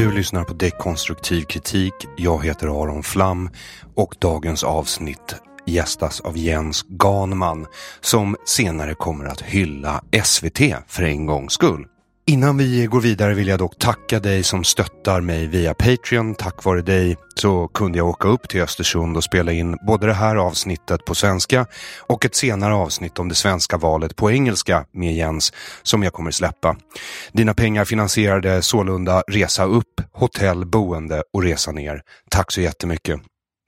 Du lyssnar på Dekonstruktiv kritik. Jag heter Aron Flam och dagens avsnitt gästas av Jens Ganman som senare kommer att hylla SVT för en gångs skull. Innan vi går vidare vill jag dock tacka dig som stöttar mig via Patreon. Tack vare dig så kunde jag åka upp till Östersund och spela in både det här avsnittet på svenska och ett senare avsnitt om det svenska valet på engelska med Jens som jag kommer släppa. Dina pengar finansierade sålunda resa upp, hotell, boende och resa ner. Tack så jättemycket.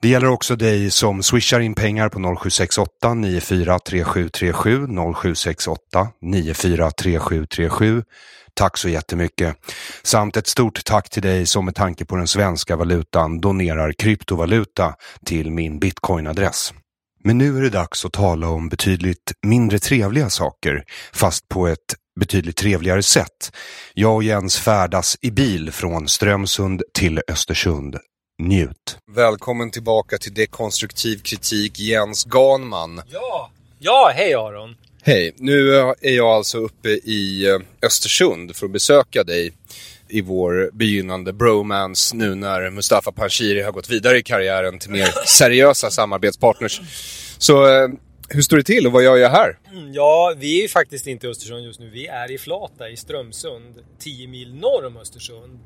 Det gäller också dig som swishar in pengar på 0768 943737 0768 943737 Tack så jättemycket. Samt ett stort tack till dig som med tanke på den svenska valutan donerar kryptovaluta till min bitcoinadress. Men nu är det dags att tala om betydligt mindre trevliga saker, fast på ett betydligt trevligare sätt. Jag och Jens färdas i bil från Strömsund till Östersund. Njut! Välkommen tillbaka till Dekonstruktiv kritik, Jens Ganman. Ja, ja hej Aron. Hej, nu är jag alltså uppe i eh, Östersund för att besöka dig i vår begynnande bromance nu när Mustafa Panshiri har gått vidare i karriären till mer seriösa samarbetspartners. Så eh, hur står det till och vad gör jag här? Ja, vi är ju faktiskt inte i Östersund just nu. Vi är i Flata i Strömsund, 10 mil norr om Östersund.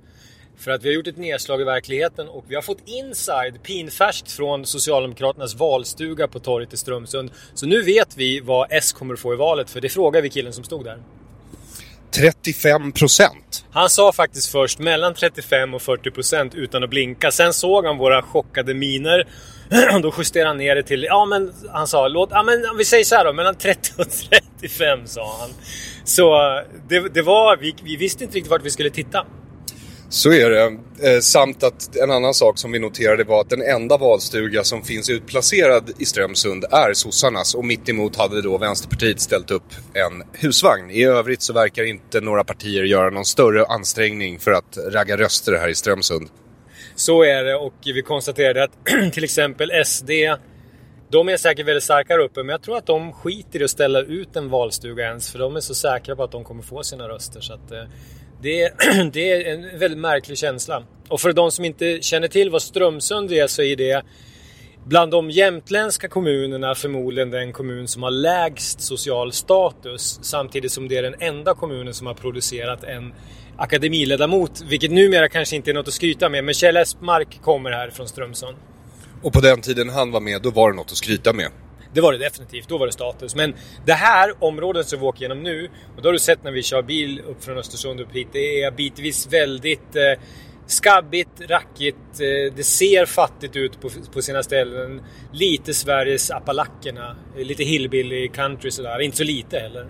För att vi har gjort ett nedslag i verkligheten och vi har fått inside pinfärskt från Socialdemokraternas valstuga på torget i Strömsund. Så nu vet vi vad S kommer få i valet, för det frågar vi killen som stod där. 35 procent. Han sa faktiskt först mellan 35 och 40 procent utan att blinka. Sen såg han våra chockade miner. då justerade han ner det till, ja men han sa, låt, ja men vi säger så här då, mellan 30 och 35 sa han. Så det, det var, vi, vi visste inte riktigt vart vi skulle titta. Så är det. Eh, samt att en annan sak som vi noterade var att den enda valstuga som finns utplacerad i Strömsund är sossarnas och mittemot hade då Vänsterpartiet ställt upp en husvagn. I övrigt så verkar inte några partier göra någon större ansträngning för att ragga röster här i Strömsund. Så är det och vi konstaterade att till exempel SD de är säkert väldigt starka där uppe, men jag tror att de skiter i att ställa ut en valstuga ens, för de är så säkra på att de kommer få sina röster. Så att, eh, det det, det är en väldigt märklig känsla. Och för de som inte känner till vad Strömsund är så är det bland de jämtländska kommunerna förmodligen den kommun som har lägst social status samtidigt som det är den enda kommunen som har producerat en akademiledamot, vilket numera kanske inte är något att skryta med, men Kjell Espmark kommer här från Strömsund. Och på den tiden han var med, då var det något att skryta med. Det var det definitivt, då var det status. Men det här området som vi åker igenom nu, och då har du sett när vi kör bil upp från Östersund upp hit, det är bitvis väldigt eh, skabbigt, rackigt, eh, det ser fattigt ut på, på sina ställen. Lite Sveriges Appalackerna, lite hillbilly country sådär, inte så lite heller.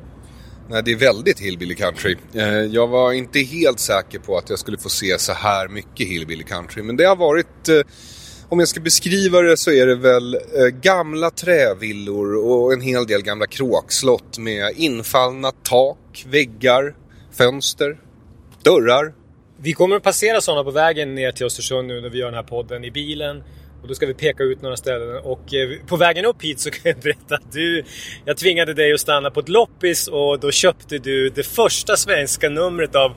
Nej, det är väldigt hillbilly country. Eh, jag var inte helt säker på att jag skulle få se så här mycket hillbilly country. Men det har varit, eh, om jag ska beskriva det så är det väl eh, gamla trävillor och en hel del gamla kråkslott med infallna tak, väggar, fönster, dörrar. Vi kommer att passera sådana på vägen ner till Östersund nu när vi gör den här podden i bilen. Och då ska vi peka ut några ställen och eh, på vägen upp hit så kan jag berätta att du... Jag tvingade dig att stanna på ett loppis och då köpte du det första svenska numret av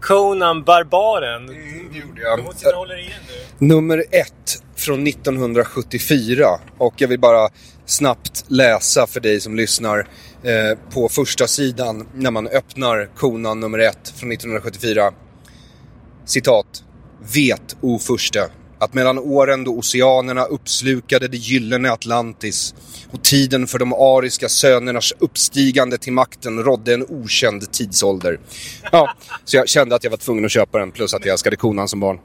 Conan Barbaren. Mm, det gjorde jag. Du måste hålla igen nu. Nummer ett från 1974 och jag vill bara snabbt läsa för dig som lyssnar eh, på första sidan när man öppnar konan nummer ett från 1974. Citat. Vet, o furste, att mellan åren då oceanerna uppslukade det gyllene Atlantis och tiden för de ariska sönernas uppstigande till makten rådde en okänd tidsålder. Ja, så jag kände att jag var tvungen att köpa den plus att jag älskade konan som barn.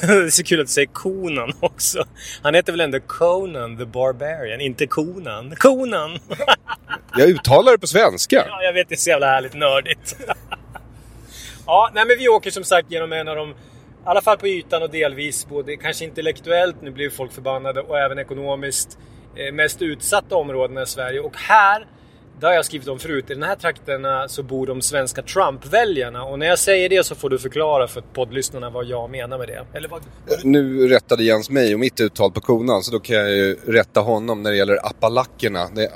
det är så kul att du säger Conan också. Han heter väl ändå Conan the Barbarian, inte Conan. Conan! Jag uttalar det på svenska. Ja, jag vet, det är så jävla härligt nördigt. ja, nej men vi åker som sagt genom en av de, i alla fall på ytan och delvis både kanske intellektuellt, nu blir folk förbannade, och även ekonomiskt eh, mest utsatta områdena i Sverige. Och här, det har jag skrivit om förut, i den här trakterna så bor de svenska Trump-väljarna. Och när jag säger det så får du förklara för poddlyssnarna vad jag menar med det. Eller vad... Nu rättade Jens mig och mitt uttal på konan så då kan jag ju rätta honom när det gäller är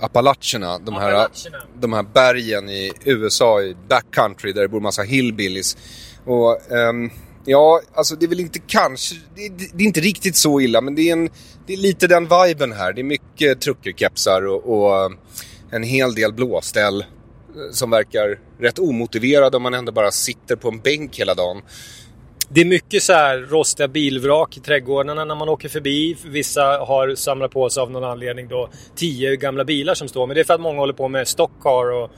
Appalacherna, de här, Appalacherna. de här bergen i USA, i backcountry där det bor massa hillbillies. Och ehm, ja, alltså det är väl inte kanske, det är, det är inte riktigt så illa men det är, en, det är lite den viben här. Det är mycket truckerkepsar och, och en hel del blåställ eh, som verkar rätt omotiverade om man ändå bara sitter på en bänk hela dagen. Det är mycket så här rostiga bilvrak i trädgårdarna när man åker förbi. Vissa har samlat på sig av någon anledning då tio gamla bilar som står. Men det är för att många håller på med stockcar och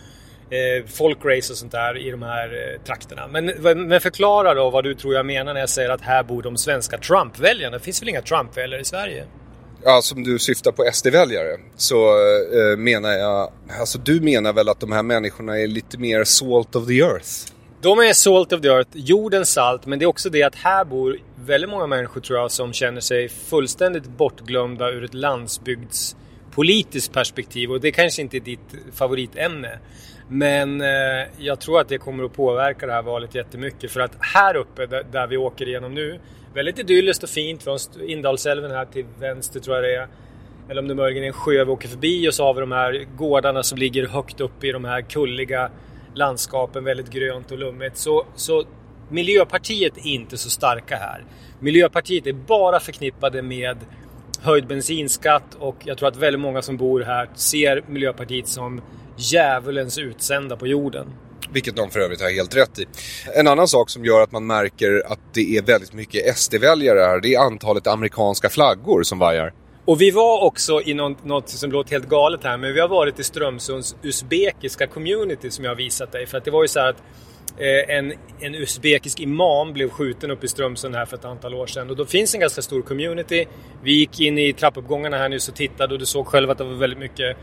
eh, folkrace och sånt där i de här eh, trakterna. Men, men förklara då vad du tror jag menar när jag säger att här bor de svenska Trump-väljarna. Det finns väl inga Trump-väljare i Sverige? Ja, som du syftar på SD-väljare så eh, menar jag, alltså du menar väl att de här människorna är lite mer salt of the earth? De är salt of the earth, jordens salt, men det är också det att här bor väldigt många människor tror jag som känner sig fullständigt bortglömda ur ett landsbygdspolitiskt perspektiv och det kanske inte är ditt favoritämne. Men eh, jag tror att det kommer att påverka det här valet jättemycket för att här uppe där, där vi åker igenom nu, väldigt idylliskt och fint från Indalsälven här till vänster tror jag det är. Eller om det möjligen är en sjö vi åker förbi och så har vi de här gårdarna som ligger högt upp i de här kulliga landskapen, väldigt grönt och lummigt. Så, så Miljöpartiet är inte så starka här. Miljöpartiet är bara förknippade med höjd bensinskatt och jag tror att väldigt många som bor här ser Miljöpartiet som djävulens utsända på jorden. Vilket de för övrigt har helt rätt i. En annan sak som gör att man märker att det är väldigt mycket SD-väljare här, det är antalet amerikanska flaggor som vajar. Och vi var också i något, något som låter helt galet här, men vi har varit i Strömsunds usbekiska community som jag har visat dig. För att det var ju så här att eh, en, en usbekisk imam blev skjuten upp i Strömsund här för ett antal år sedan. Och då finns en ganska stor community. Vi gick in i trappuppgångarna här nyss och tittade och du såg själv att det var väldigt mycket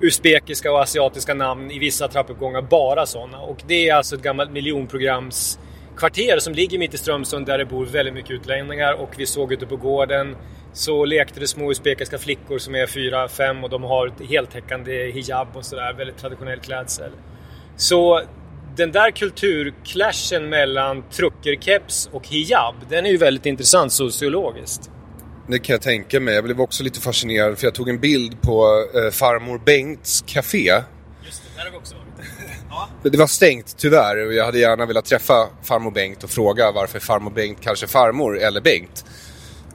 usbekiska och asiatiska namn i vissa trappuppgångar, bara sådana. Och det är alltså ett gammalt miljonprogramskvarter som ligger mitt i Strömsund där det bor väldigt mycket utlänningar och vi såg ute på gården så lekte det små usbekiska flickor som är 4-5 och de har ett heltäckande hijab och sådär, väldigt traditionell klädsel. Så den där kulturclashen mellan truckerkeps och hijab, den är ju väldigt intressant sociologiskt. Det kan jag tänka mig. Jag blev också lite fascinerad för jag tog en bild på eh, farmor Bengts café. Just det, där har vi också varit. Det var stängt tyvärr och jag hade gärna velat träffa farmor Bengt och fråga varför farmor Bengt kanske farmor eller Bengt.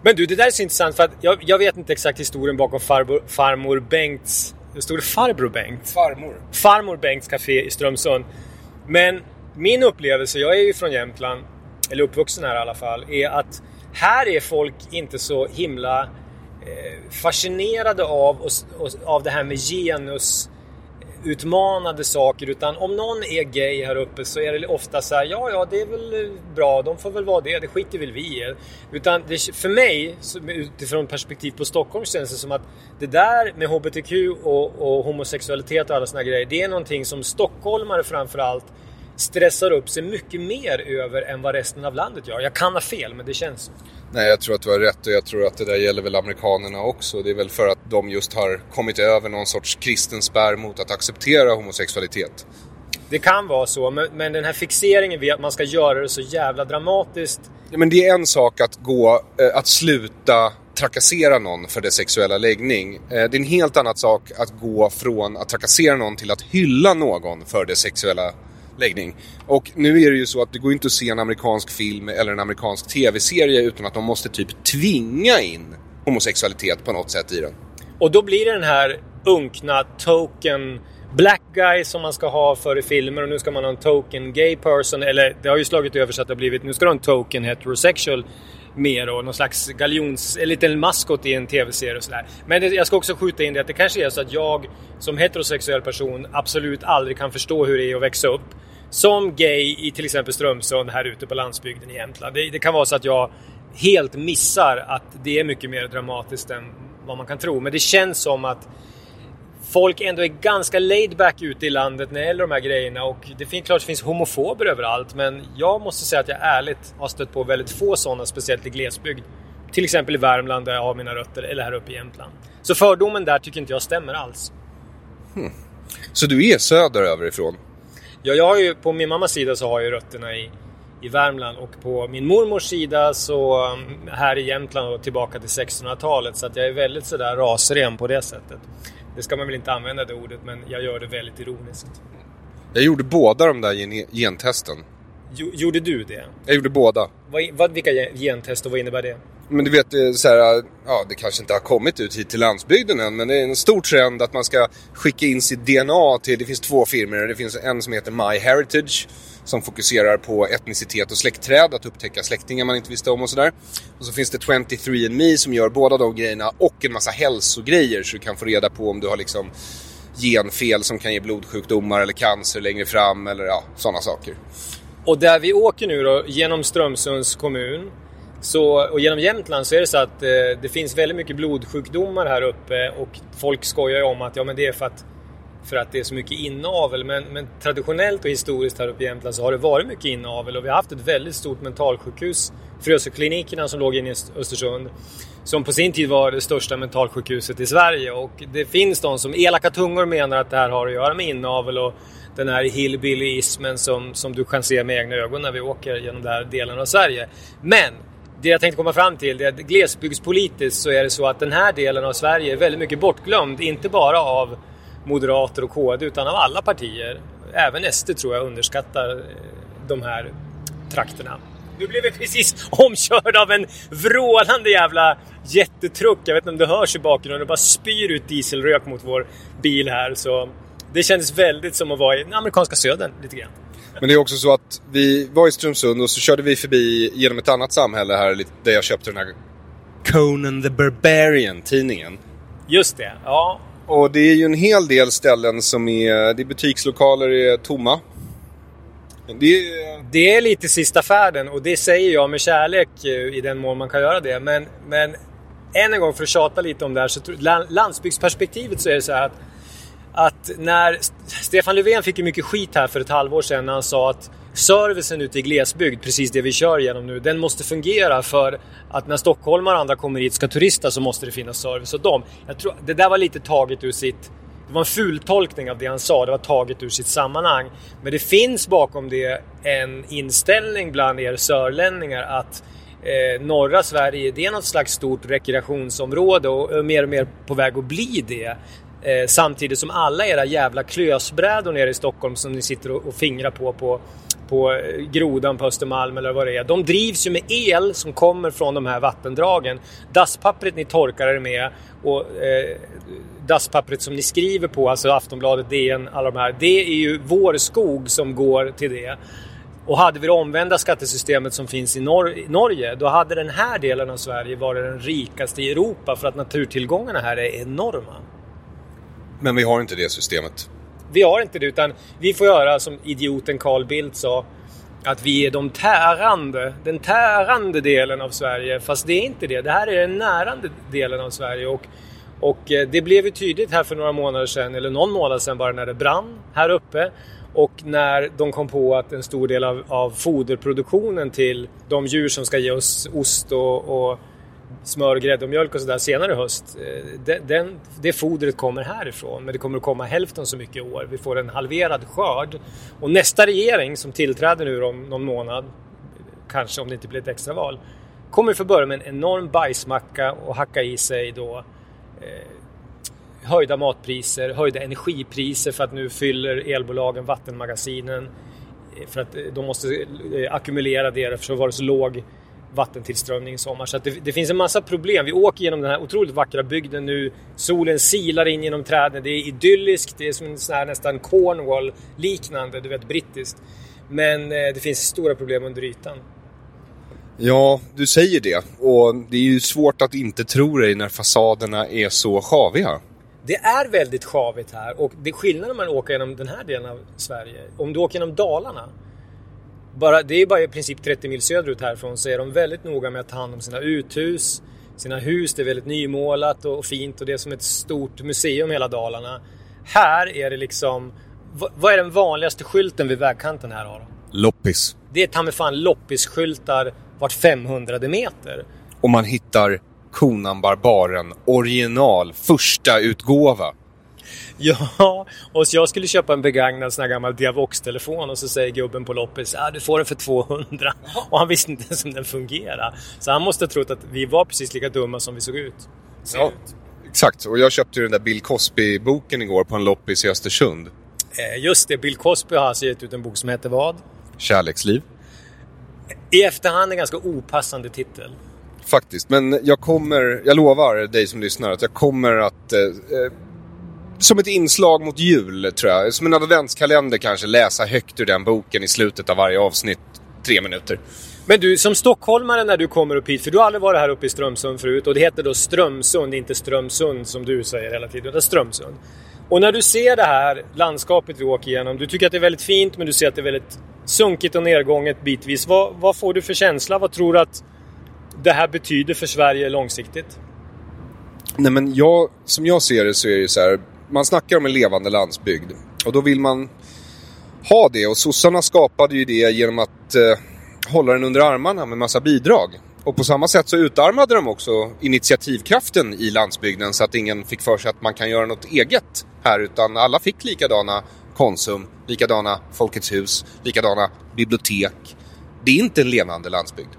Men du, det där är så intressant för att jag, jag vet inte exakt historien bakom farmor, farmor Bengts... Stod det farbror Bengt? Farmor. Farmor Bengts Café i Strömsund. Men min upplevelse, jag är ju från Jämtland, eller uppvuxen här i alla fall, är att här är folk inte så himla eh, fascinerade av, och, och, av det här med genus utmanade saker utan om någon är gay här uppe så är det ofta så här, ja ja det är väl eh, bra, de får väl vara det, det skiter väl vi i. Utan det, för mig, utifrån perspektiv på Stockholm känns det som att det där med HBTQ och, och homosexualitet och alla såna grejer, det är någonting som stockholmare framförallt stressar upp sig mycket mer över än vad resten av landet gör. Jag kan ha fel, men det känns så. Nej, jag tror att du har rätt och jag tror att det där gäller väl amerikanerna också. Det är väl för att de just har kommit över någon sorts kristen spärr mot att acceptera homosexualitet. Det kan vara så, men, men den här fixeringen vid att man ska göra det så jävla dramatiskt. Ja, men det är en sak att gå, eh, att sluta trakassera någon för dess sexuella läggning. Eh, det är en helt annan sak att gå från att trakassera någon till att hylla någon för dess sexuella läggning. Och nu är det ju så att det går inte att se en amerikansk film eller en amerikansk tv-serie utan att de måste typ tvinga in homosexualitet på något sätt i den. Och då blir det den här unkna token black guy som man ska ha för i filmer och nu ska man ha en token gay person eller det har ju slagit över så att det har blivit nu ska du ha en token heterosexual mer och någon slags galjons, en liten maskot i en tv-serie och sådär. Men det, jag ska också skjuta in det att det kanske är så att jag som heterosexuell person absolut aldrig kan förstå hur det är att växa upp som gay i till exempel Strömsund här ute på landsbygden i Jämtland. Det, det, kan vara så att jag helt missar att det är mycket mer dramatiskt än vad man kan tro. Men det känns som att folk ändå är ganska laid back ute i landet när det gäller de här grejerna och det finns klart det finns homofober överallt men jag måste säga att jag ärligt har stött på väldigt få sådana, speciellt i glesbygd. Till exempel i Värmland där jag har mina rötter, eller här uppe i Jämtland. Så fördomen där tycker inte jag stämmer alls. Hmm. Så du är söderöver ifrån? Ja, jag har ju, på min mammas sida så har jag rötterna i, i Värmland och på min mormors sida så um, här i Jämtland och tillbaka till 1600-talet. Så att jag är väldigt sådär rasren på det sättet. Det ska man väl inte använda det ordet, men jag gör det väldigt ironiskt. Jag gjorde båda de där gen gentesten. Jo, gjorde du det? Jag gjorde båda. Vad, vad, vilka gentest och vad innebär det? Men du vet, så här, ja, det kanske inte har kommit ut hit till landsbygden än, men det är en stor trend att man ska skicka in sitt DNA till, det finns två firmor, det finns en som heter My Heritage som fokuserar på etnicitet och släktträd, att upptäcka släktingar man inte visste om och sådär. Och så finns det 23andMe som gör båda de grejerna och en massa hälsogrejer så du kan få reda på om du har liksom genfel som kan ge blodsjukdomar eller cancer längre fram eller ja, sådana saker. Och där vi åker nu då, genom Strömsunds kommun så, och genom Jämtland så är det så att eh, det finns väldigt mycket blodsjukdomar här uppe och folk skojar ju om att ja, men det är för att, för att det är så mycket inavel. Men, men traditionellt och historiskt här uppe i Jämtland så har det varit mycket inavel och vi har haft ett väldigt stort mentalsjukhus, Frösöklinikerna som låg inne i Östersund, som på sin tid var det största mentalsjukhuset i Sverige. Och det finns de som elaka tungor menar att det här har att göra med inavel och den här hillbillyismen som, som du kan se med egna ögon när vi åker genom den här delen av Sverige. Men det jag tänkte komma fram till är att glesbygdspolitiskt så är det så att den här delen av Sverige är väldigt mycket bortglömd. Inte bara av Moderater och KD utan av alla partier. Även SD tror jag underskattar eh, de här trakterna. Nu blev vi precis omkörda av en vrålande jävla jättetruck. Jag vet inte om det hörs i bakgrunden. Det bara spyr ut dieselrök mot vår bil här. Så det kändes väldigt som att vara i den amerikanska södern lite grann. Men det är också så att vi var i Strömsund och så körde vi förbi genom ett annat samhälle här där jag köpte den här Conan the Barbarian tidningen. Just det, ja. Och det är ju en hel del ställen som är, det är butikslokaler är tomma. Det är... det är lite sista färden och det säger jag med kärlek i den mån man kan göra det. Men, men än en gång för att tjata lite om det här så landsbygdsperspektivet så är det så här att att när Stefan Löfven fick ju mycket skit här för ett halvår sedan när han sa att servicen ute i glesbygd, precis det vi kör genom nu, den måste fungera för att när stockholmare och andra kommer hit och ska turista så måste det finnas service åt dem. Jag tror, det där var lite taget ur sitt... Det var en fultolkning av det han sa, det var taget ur sitt sammanhang. Men det finns bakom det en inställning bland er sörlänningar att eh, norra Sverige, det är något slags stort rekreationsområde och är mer och mer på väg att bli det. Eh, samtidigt som alla era jävla klösbrädor nere i Stockholm som ni sitter och, och fingrar på, på på eh, Grodan på Östermalm eller vad det är. De drivs ju med el som kommer från de här vattendragen. Dasspappret ni torkar er med och eh, dasspappret som ni skriver på, alltså Aftonbladet, DN, alla de här. Det är ju vår skog som går till det. Och hade vi det omvända skattesystemet som finns i Nor Norge, då hade den här delen av Sverige varit den rikaste i Europa för att naturtillgångarna här är enorma. Men vi har inte det systemet. vi har inte det utan vi får göra som idioten Carl Bildt sa. Att vi är de tärande, den tärande delen av Sverige. Fast det är inte det. Det här är den närande delen av Sverige. Och, och eh, det blev ju tydligt här för några månader sedan, eller någon månad sedan bara, när det brann här uppe. Och när de kom på att en stor del av, av foderproduktionen till de djur som ska ge oss ost och, och smör, grädde och mjölk och sådär senare i höst. Eh, den, den, det fodret kommer härifrån men det kommer att komma hälften så mycket i år. Vi får en halverad skörd. Och nästa regering som tillträder nu om någon månad, kanske om det inte blir ett extraval, kommer få börja med en enorm bajsmacka och hacka i sig då eh, höjda matpriser, höjda energipriser för att nu fyller elbolagen vattenmagasinen eh, för att eh, de måste ackumulera det för så varit så låg vattentillströmning i sommar. Så att det, det finns en massa problem. Vi åker genom den här otroligt vackra bygden nu. Solen silar in genom träden. Det är idylliskt. Det är som en sån här nästan Cornwall-liknande, du vet brittiskt. Men eh, det finns stora problem under ytan. Ja, du säger det. Och det är ju svårt att inte tro dig när fasaderna är så sjaviga. Det är väldigt sjavigt här och det är skillnaden när man åker genom den här delen av Sverige. Om du åker genom Dalarna, bara, det är bara i princip 30 mil söderut härifrån, så är de väldigt noga med att ta hand om sina uthus, sina hus. Det är väldigt nymålat och fint och det är som ett stort museum hela Dalarna. Här är det liksom, vad, är den vanligaste skylten vid vägkanten här Aron? Loppis. Det är ta mig fan loppisskyltar vart 500 meter. Och man hittar Konan Barbaren original, första utgåva. Ja, och så jag skulle köpa en begagnad sån här gammal Diavox-telefon och så säger gubben på loppis ja du får den för 200. Och han visste inte ens om den fungerar. Så han måste ha trott att vi var precis lika dumma som vi såg ut. Ser Ja. ut. Exakt, och jag köpte ju den där Bill Cosby-boken igår på en loppis i Östersund. Eh, Just det, Bill Cosby har alltså gett ut en bok som heter vad? Kärleksliv. I efterhand en ganska opassande titel. Faktiskt, men jag kommer, jag lovar dig som lyssnar att jag kommer att eh, eh, som ett inslag mot jul tror jag, som en adventskalender kanske, läsa högt ur den boken i slutet av varje avsnitt. Tre minuter. Men du, som stockholmare när du kommer upp hit, för du har aldrig varit här uppe i Strömsund förut och det heter då Strömsund, inte Strömsund som du säger hela tiden, utan Strömsund. Och när du ser det här landskapet vi åker igenom, du tycker att det är väldigt fint men du ser att det är väldigt sunkigt och nedgånget bitvis. Vad, vad får du för känsla? Vad tror du att det här betyder för Sverige långsiktigt? Nej men jag, som jag ser det så är det ju så här, man snackar om en levande landsbygd. Och då vill man ha det och sossarna skapade ju det genom att eh, hålla den under armarna med massa bidrag. Och på samma sätt så utarmade de också initiativkraften i landsbygden så att ingen fick för sig att man kan göra något eget här utan alla fick likadana Konsum, likadana Folkets hus, likadana bibliotek. Det är inte en levande landsbygd.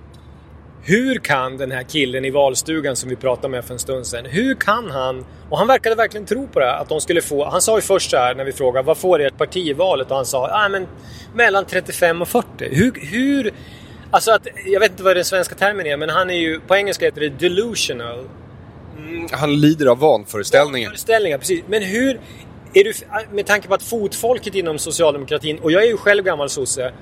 Hur kan den här killen i valstugan som vi pratade med för en stund sedan, hur kan han, och han verkade verkligen tro på det, här, att de skulle få, han sa ju först så här när vi frågade vad får ert parti i valet? Och han sa, ah, men mellan 35 och 40. Hur, hur, alltså att, jag vet inte vad den svenska termen är, men han är ju, på engelska heter det delusional. Han lider av vanföreställningar. Föreställningar, precis. Men hur, är du, med tanke på att fotfolket inom socialdemokratin, och jag är ju själv gammal sosse,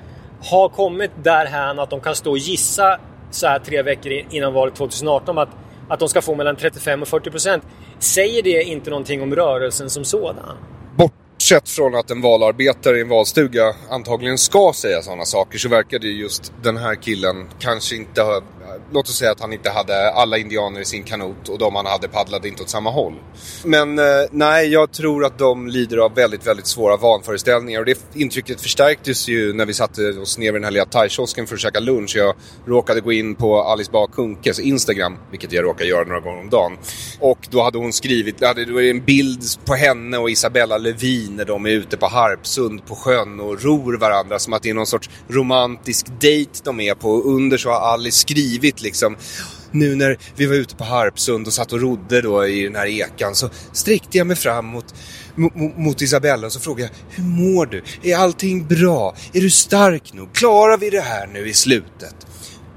har kommit därhän att de kan stå och gissa så här tre veckor innan valet 2018 att, att de ska få mellan 35 och 40 procent. Säger det inte någonting om rörelsen som sådan? Bortsett från att en valarbetare i en valstuga antagligen ska säga sådana saker så verkade det just den här killen kanske inte ha... Låt oss säga att han inte hade alla indianer i sin kanot och de han hade paddlade inte åt samma håll. Men eh, nej, jag tror att de lider av väldigt, väldigt svåra vanföreställningar och det intrycket förstärktes ju när vi satte oss ner vid den här lilla thaikiosken för att käka lunch. Jag råkade gå in på Alice Bah Kunkes Instagram, vilket jag råkar göra några gånger om dagen. Och då hade hon skrivit, det hade- det var en bild på henne och Isabella Lövin när de är ute på Harpsund på sjön och ror varandra som att det är någon sorts romantisk dejt de är på. Och under så har Alice skrivit liksom nu när vi var ute på Harpsund och satt och rodde då i den här ekan så sträckte jag mig fram mot, mot, mot Isabella och så frågade jag Hur mår du? Är allting bra? Är du stark nog? Klarar vi det här nu i slutet?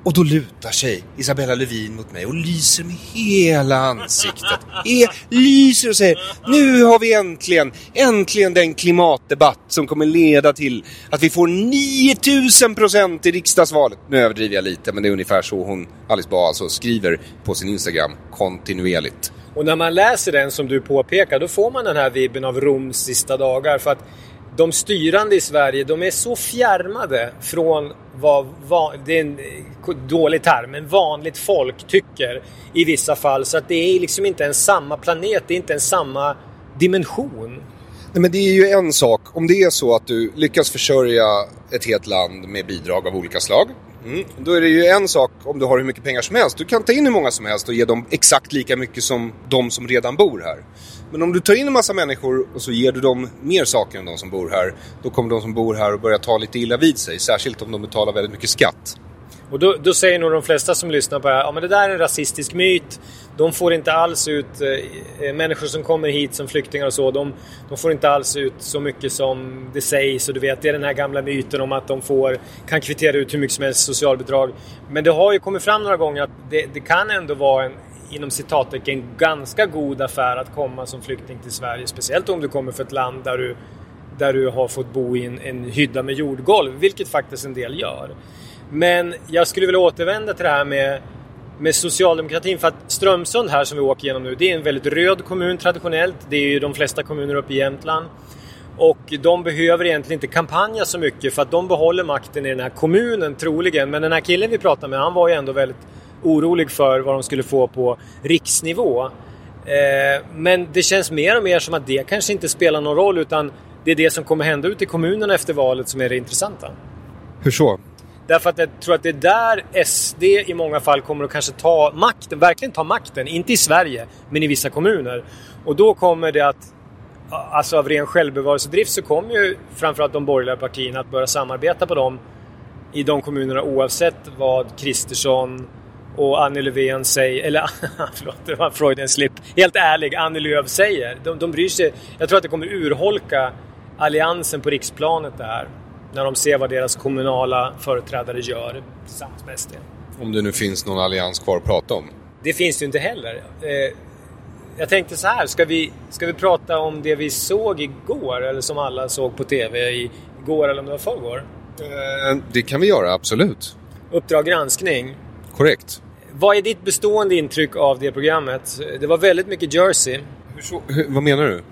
Och då lutar sig Isabella Lövin mot mig och lyser med hela ansiktet. E lyser och säger Nu har vi äntligen, äntligen den klimatdebatt som kommer leda till att vi får 9000 procent i riksdagsvalet. Nu överdriver jag lite men det är ungefär så hon, Alice Bah alltså, skriver på sin Instagram kontinuerligt. Och när man läser den som du påpekar då får man den här vibben av Roms sista dagar. För att de styrande i Sverige de är så fjärmade från vad, vad det är en eh, dålig term, men vanligt folk tycker i vissa fall. Så att det är liksom inte en samma planet, det är inte en samma dimension. Nej, men det är ju en sak, om det är så att du lyckas försörja ett helt land med bidrag av olika slag. Mm. Då är det ju en sak om du har hur mycket pengar som helst. Du kan ta in hur många som helst och ge dem exakt lika mycket som de som redan bor här. Men om du tar in en massa människor och så ger du dem mer saker än de som bor här. Då kommer de som bor här att börja ta lite illa vid sig. Särskilt om de betalar väldigt mycket skatt. Och då, då, säger nog de flesta som lyssnar på det här, ja men det där är en rasistisk myt. De får inte alls ut, eh, eh, människor som kommer hit som flyktingar och så, de, de, får inte alls ut så mycket som det sägs. Och du vet, det är den här gamla myten om att de får, kan kvittera ut hur mycket som helst socialbidrag. Men det har ju kommit fram några gånger att det, det kan ändå vara en, inom citattecken, ganska god affär att komma som flykting till Sverige. Speciellt om du kommer från ett land där du, där du har fått bo i en, en hydda med jordgolv, vilket faktiskt en del gör. Men jag skulle vilja återvända till det här med, med socialdemokratin. För att Strömsund här som vi åker igenom nu, det är en väldigt röd kommun traditionellt. Det är ju de flesta kommuner uppe i Jämtland. Och de behöver egentligen inte kampanja så mycket för att de behåller makten i den här kommunen troligen. Men den här killen vi pratade med, han var ju ändå väldigt orolig för vad de skulle få på riksnivå. Eh, men det känns mer och mer som att det kanske inte spelar någon roll utan det är det som kommer hända ute i kommunerna efter valet som är det intressanta. Hur så? Därför att jag tror att det är där SD i många fall kommer att kanske ta makten, verkligen ta makten. Inte i Sverige, men i vissa kommuner. Och då kommer det att, alltså av ren självbevarelsedrift så kommer ju framförallt de borgerliga partierna att börja samarbeta på dem i de kommunerna oavsett vad Kristersson och Annie Löfven säger, eller förlåt, det var Freudens slip. Helt ärlig, Annie Lööf säger. De, de bryr sig. Jag tror att det kommer urholka alliansen på riksplanet det här när de ser vad deras kommunala företrädare gör tillsammans med SD. Om det nu finns någon allians kvar att prata om? Det finns det ju inte heller. Eh, jag tänkte så här, ska vi, ska vi prata om det vi såg igår eller som alla såg på TV igår eller om det var förrgår? Eh, det kan vi göra, absolut. Uppdrag granskning. Korrekt. Vad är ditt bestående intryck av det programmet? Det var väldigt mycket Jersey. Hur så, hur, vad menar du?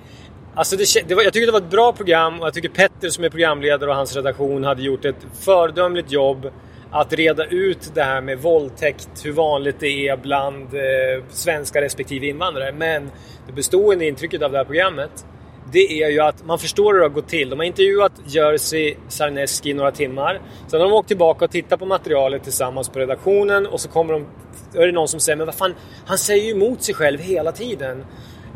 Alltså det, det var, jag tycker det var ett bra program och jag tycker Petter som är programledare och hans redaktion hade gjort ett föredömligt jobb att reda ut det här med våldtäkt, hur vanligt det är bland eh, svenska respektive invandrare. Men det bestående intrycket av det här programmet det är ju att man förstår hur det har gått till. De har intervjuat Jerzy Sarneski i några timmar. Sen har de åkt tillbaka och tittat på materialet tillsammans på redaktionen och så kommer de... Då är det någon som säger men vad fan, han säger ju emot sig själv hela tiden.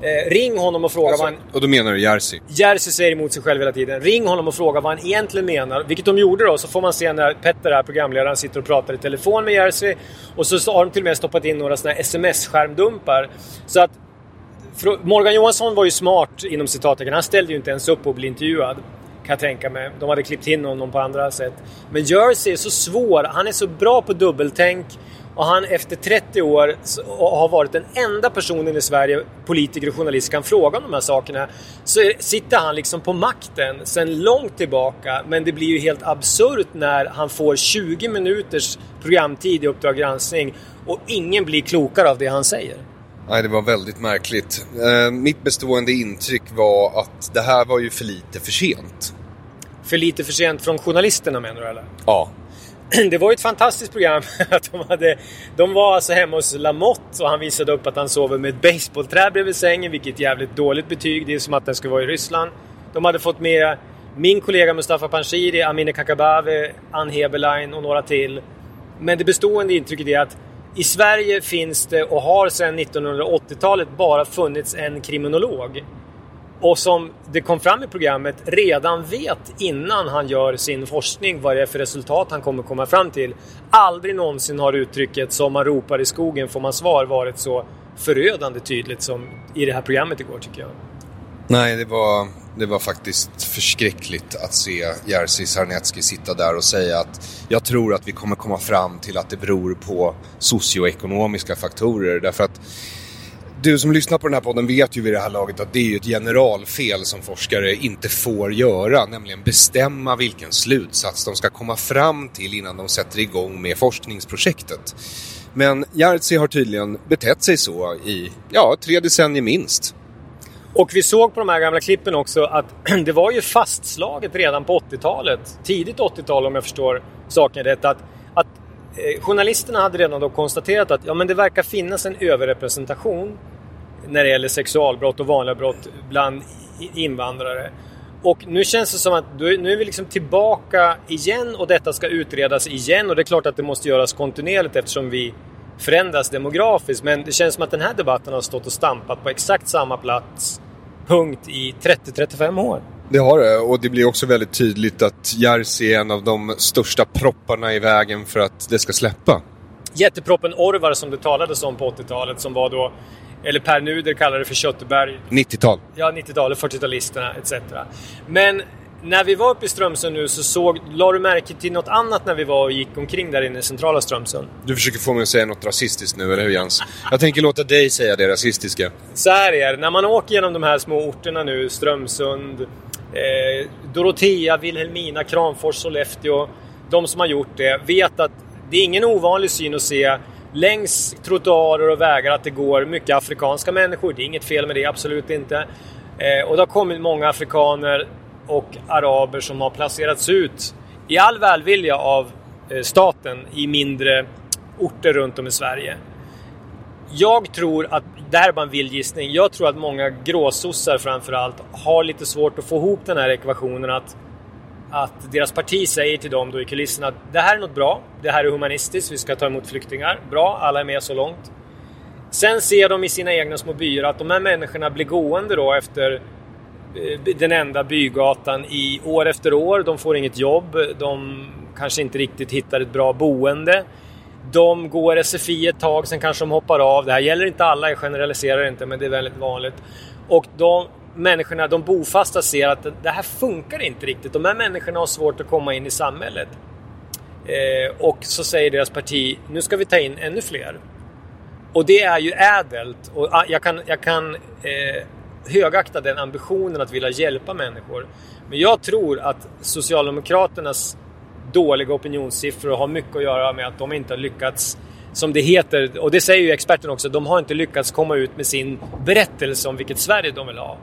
Eh, ring honom och fråga alltså, vad han... Och då menar du Jerzy? Jerzy säger emot sig själv hela tiden. Ring honom och fråga vad han egentligen menar. Vilket de gjorde då. Så får man se när Petter, här, programledaren, sitter och pratar i telefon med Jerzy. Och så har de till och med stoppat in några såna här sms-skärmdumpar. Så att Morgan Johansson var ju smart inom citattecken. Han ställde ju inte ens upp och bli intervjuad. Kan jag tänka mig. De hade klippt in honom på andra sätt. Men Jersey är så svår. Han är så bra på dubbeltänk. Och han efter 30 år har varit den enda personen i Sverige, politiker och journalist, kan fråga om de här sakerna. Så sitter han liksom på makten sen långt tillbaka. Men det blir ju helt absurt när han får 20 minuters programtid i Uppdrag granskning och ingen blir klokare av det han säger. Nej, det var väldigt märkligt. Eh, mitt bestående intryck var att det här var ju för lite för sent. För lite för sent från journalisterna menar du eller? Ja. Det var ju ett fantastiskt program. de, hade, de var alltså hemma hos Lamotte och han visade upp att han sover med ett baseballträ bredvid sängen, vilket jävligt dåligt betyg. Det är som att den skulle vara i Ryssland. De hade fått med min kollega Mustafa Panshiri, Amineh Kakabaveh, Ann Heberlein och några till. Men det bestående intrycket är att i Sverige finns det och har sedan 1980-talet bara funnits en kriminolog. Och som det kom fram i programmet redan vet innan han gör sin forskning vad det är för resultat han kommer komma fram till. Aldrig någonsin har uttrycket som man ropar i skogen får man svar varit så förödande tydligt som i det här programmet igår tycker jag. Nej, det var, det var faktiskt förskräckligt att se Jerzy Sarnecki sitta där och säga att jag tror att vi kommer komma fram till att det beror på socioekonomiska faktorer. Därför att du som lyssnar på den här podden vet ju vid det här laget att det är ju ett generalfel som forskare inte får göra, nämligen bestämma vilken slutsats de ska komma fram till innan de sätter igång med forskningsprojektet. Men Jerzy har tydligen betett sig så i, ja, tre decennier minst. Och vi såg på de här gamla klippen också att det var ju fastslaget redan på 80-talet, tidigt 80-tal om jag förstår saken rätt, att, att Eh, journalisterna hade redan då konstaterat att ja, men det verkar finnas en överrepresentation när det gäller sexualbrott och vanliga brott bland invandrare. Och nu känns det som att nu är vi liksom tillbaka igen och detta ska utredas igen och det är klart att det måste göras kontinuerligt eftersom vi förändras demografiskt. Men det känns som att den här debatten har stått och stampat på exakt samma plats, punkt, i 30-35 år. Det har det och det blir också väldigt tydligt att Jerzy är en av de största propparna i vägen för att det ska släppa. Jätteproppen Orvar som det talades om på 80-talet som var då eller Per Nuder kallade det för Kötterberg. 90-tal. Ja, 90-talet, 40-talisterna etc. Men när vi var uppe i Strömsund nu så såg, la du märke till något annat när vi var och gick omkring där inne i centrala Strömsund? Du försöker få mig att säga något rasistiskt nu, eller hur Jens? Jag tänker låta dig säga det rasistiska. Så här är det, när man åker genom de här små orterna nu, Strömsund, eh, Dorotea, Vilhelmina, Kramfors, Sollefteå. De som har gjort det vet att det är ingen ovanlig syn att se längs trottoarer och vägar att det går mycket afrikanska människor. Det är inget fel med det, absolut inte. Eh, och det har kommit många afrikaner och araber som har placerats ut i all välvilja av eh, staten i mindre orter runt om i Sverige. Jag tror att, det här är bara en vild gissning, jag tror att många gråsossar framförallt har lite svårt att få ihop den här ekvationen att att deras parti säger till dem då i kulisserna att det här är något bra, det här är humanistiskt, vi ska ta emot flyktingar. Bra, alla är med så långt. Sen ser de i sina egna små byar att de här människorna blir gående då efter eh, den enda bygatan i år efter år. De får inget jobb, de kanske inte riktigt hittar ett bra boende. De går SFI ett tag, sen kanske de hoppar av. Det här gäller inte alla, jag generaliserar inte, men det är väldigt vanligt. Och de, människorna, de bofasta ser att det här funkar inte riktigt. De här människorna har svårt att komma in i samhället. Eh, och så säger deras parti, nu ska vi ta in ännu fler. Och det är ju ädelt och ah, jag kan, jag kan eh, högakta den ambitionen att vilja hjälpa människor. Men jag tror att Socialdemokraternas dåliga opinionssiffror har mycket att göra med att de inte har lyckats som det heter, och det säger ju experten också, de har inte lyckats komma ut med sin berättelse om vilket Sverige de vill ha.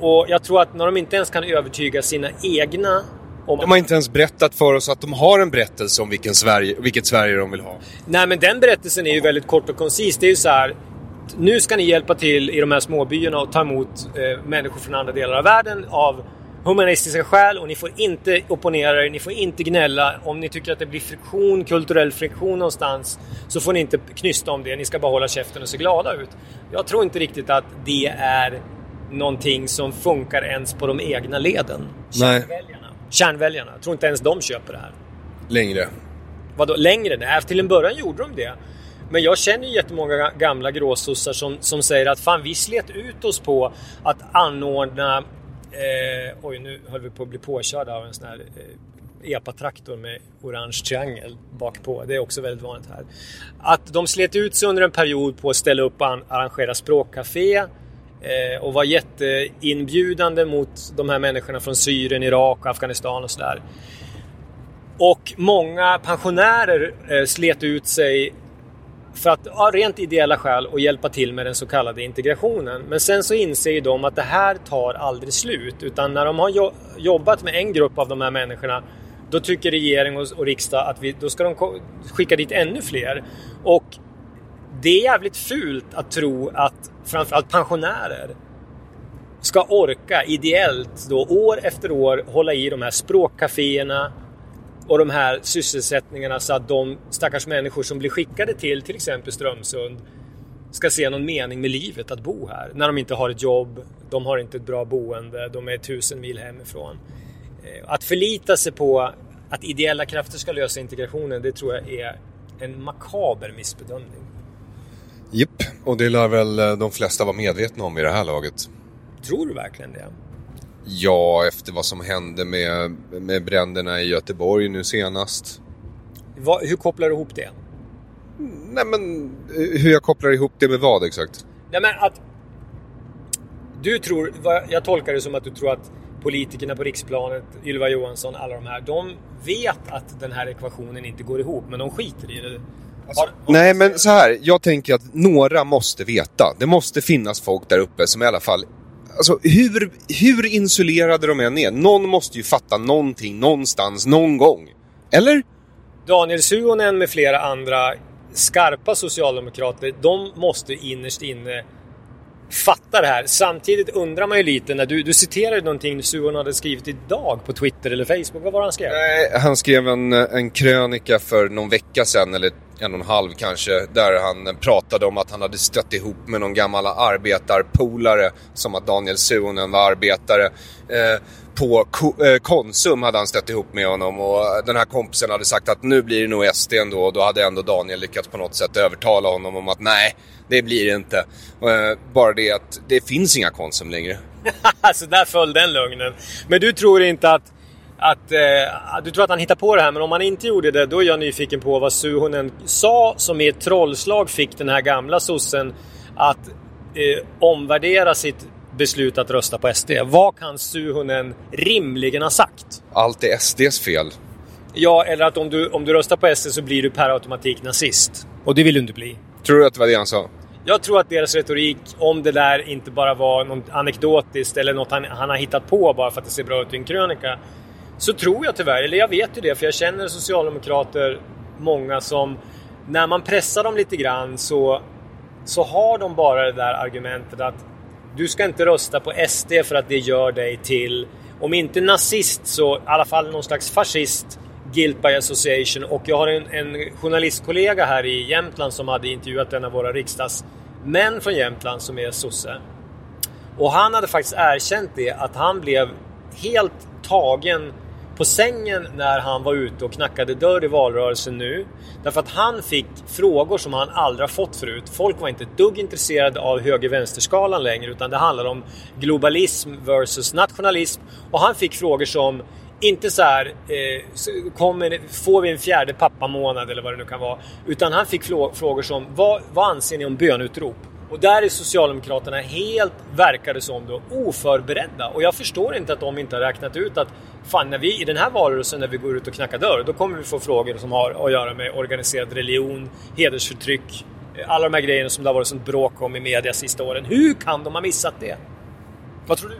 Och jag tror att när de inte ens kan övertyga sina egna om de har inte ens berättat för oss att de har en berättelse om vilken Sverige, vilket Sverige de vill ha. Nej, men den berättelsen är ju väldigt kort och koncis. Det är ju så här. Nu ska ni hjälpa till i de här småbyarna och ta emot eh, människor från andra delar av världen av humanistiska skäl och ni får inte opponera er, ni får inte gnälla. Om ni tycker att det blir friktion, kulturell friktion någonstans så får ni inte knysta om det. Ni ska bara hålla käften och se glada ut. Jag tror inte riktigt att det är någonting som funkar ens på de egna leden. Kärnväljarna. Kärnväljarna. Jag tror inte ens de köper det här. Längre. Vadå längre? Nej, till en början gjorde de det. Men jag känner ju jättemånga gamla gråsossar som, som säger att fan vi slet ut oss på att anordna... Eh, oj, nu höll vi på att bli påkörda av en sån här eh, epatraktor med orange triangel bakpå. Det är också väldigt vanligt här. Att de slet ut sig under en period på att ställa upp och arrangera språkcafé Eh, och var jätteinbjudande mot de här människorna från Syrien, Irak och Afghanistan och sådär. Och många pensionärer eh, slet ut sig för att, av rent ideella skäl, och hjälpa till med den så kallade integrationen. Men sen så inser ju de att det här tar aldrig slut. Utan när de har jobbat med en grupp av de här människorna då tycker regering och, riksdag att vi, då ska de skicka dit ännu fler. Och det är jävligt fult att tro att framförallt pensionärer ska orka ideellt då år efter år hålla i de här språkcaféerna och de här sysselsättningarna så att de stackars människor som blir skickade till till exempel Strömsund ska se någon mening med livet att bo här. När de inte har ett jobb, de har inte ett bra boende, de är tusen mil hemifrån. Eh, att förlita sig på att ideella krafter ska lösa integrationen, det tror jag är en makaber missbedömning. Japp, och det lär väl eh, de flesta vara medvetna om i det här laget. Tror du verkligen det? Ja, efter vad som hände med, med bränderna i Göteborg nu senast. Va, hur kopplar du ihop det? Nej men, hur jag kopplar ihop det med vad exakt? Nej men att... Du tror, jag tolkar det som att du tror att politikerna på riksplanet, Ylva Johansson, alla de här, de vet att den här ekvationen inte går ihop, men de skiter i det. Nej, men så här. Jag tänker att några måste veta. Det måste finnas folk där uppe som i alla fall... Alltså hur, hur insulerade de än är, någon måste ju fatta någonting någonstans, någon gång. Eller? Daniel Suhonen med flera andra skarpa socialdemokrater, de måste innerst inne fatta det här. Samtidigt undrar man ju lite när du, du citerade någonting Suhonen hade skrivit idag på Twitter eller Facebook. Vad var det han skrev? Nej, han skrev en, eh, en krönika för någon vecka sedan, eller en och en halv kanske, där han pratade om att han hade stött ihop med någon gammal arbetarpolare, som att Daniel Suhonen var arbetare. Eh, på Ko eh, Konsum hade han stött ihop med honom och den här kompisen hade sagt att nu blir det nog SD ändå och då hade ändå Daniel lyckats på något sätt övertala honom om att nej, det blir det inte. Eh, bara det att det finns inga Konsum längre. Så där föll den lögnen. Men du tror inte att att, eh, du tror att han hittar på det här, men om han inte gjorde det, då är jag nyfiken på vad Suhonen sa som i ett trollslag fick den här gamla sossen att eh, omvärdera sitt beslut att rösta på SD. Vad kan Suhonen rimligen ha sagt? Allt är SDs fel. Ja, eller att om du, om du röstar på SD så blir du per automatik nazist. Och det vill du inte bli. Tror du att det var det han sa? Jag tror att deras retorik, om det där inte bara var något anekdotiskt eller något han, han har hittat på bara för att det ser bra ut i en krönika. Så tror jag tyvärr, eller jag vet ju det, för jag känner socialdemokrater, många som när man pressar dem lite grann så, så har de bara det där argumentet att du ska inte rösta på SD för att det gör dig till, om inte nazist så i alla fall någon slags fascist, guilt by association. Och jag har en, en journalistkollega här i Jämtland som hade intervjuat en av våra riksdagsmän från Jämtland som är sosse. Och han hade faktiskt erkänt det att han blev helt tagen på sängen när han var ute och knackade dörr i valrörelsen nu. Därför att han fick frågor som han aldrig har fått förut. Folk var inte ett dugg intresserade av höger-vänster-skalan längre utan det handlade om globalism versus nationalism. Och han fick frågor som inte så här, eh, kommer, får vi en fjärde pappamånad eller vad det nu kan vara. Utan han fick frågor som, vad, vad anser ni om bönutrop? Och där är Socialdemokraterna helt, verkar det som då, oförberedda. Och jag förstår inte att de inte har räknat ut att fan, när vi i den här valrörelsen när vi går ut och knackar dörr, då kommer vi få frågor som har att göra med organiserad religion, hedersförtryck, eh, alla de här grejerna som det har varit sånt bråk om i media sista åren. Hur kan de ha missat det? Vad tror du?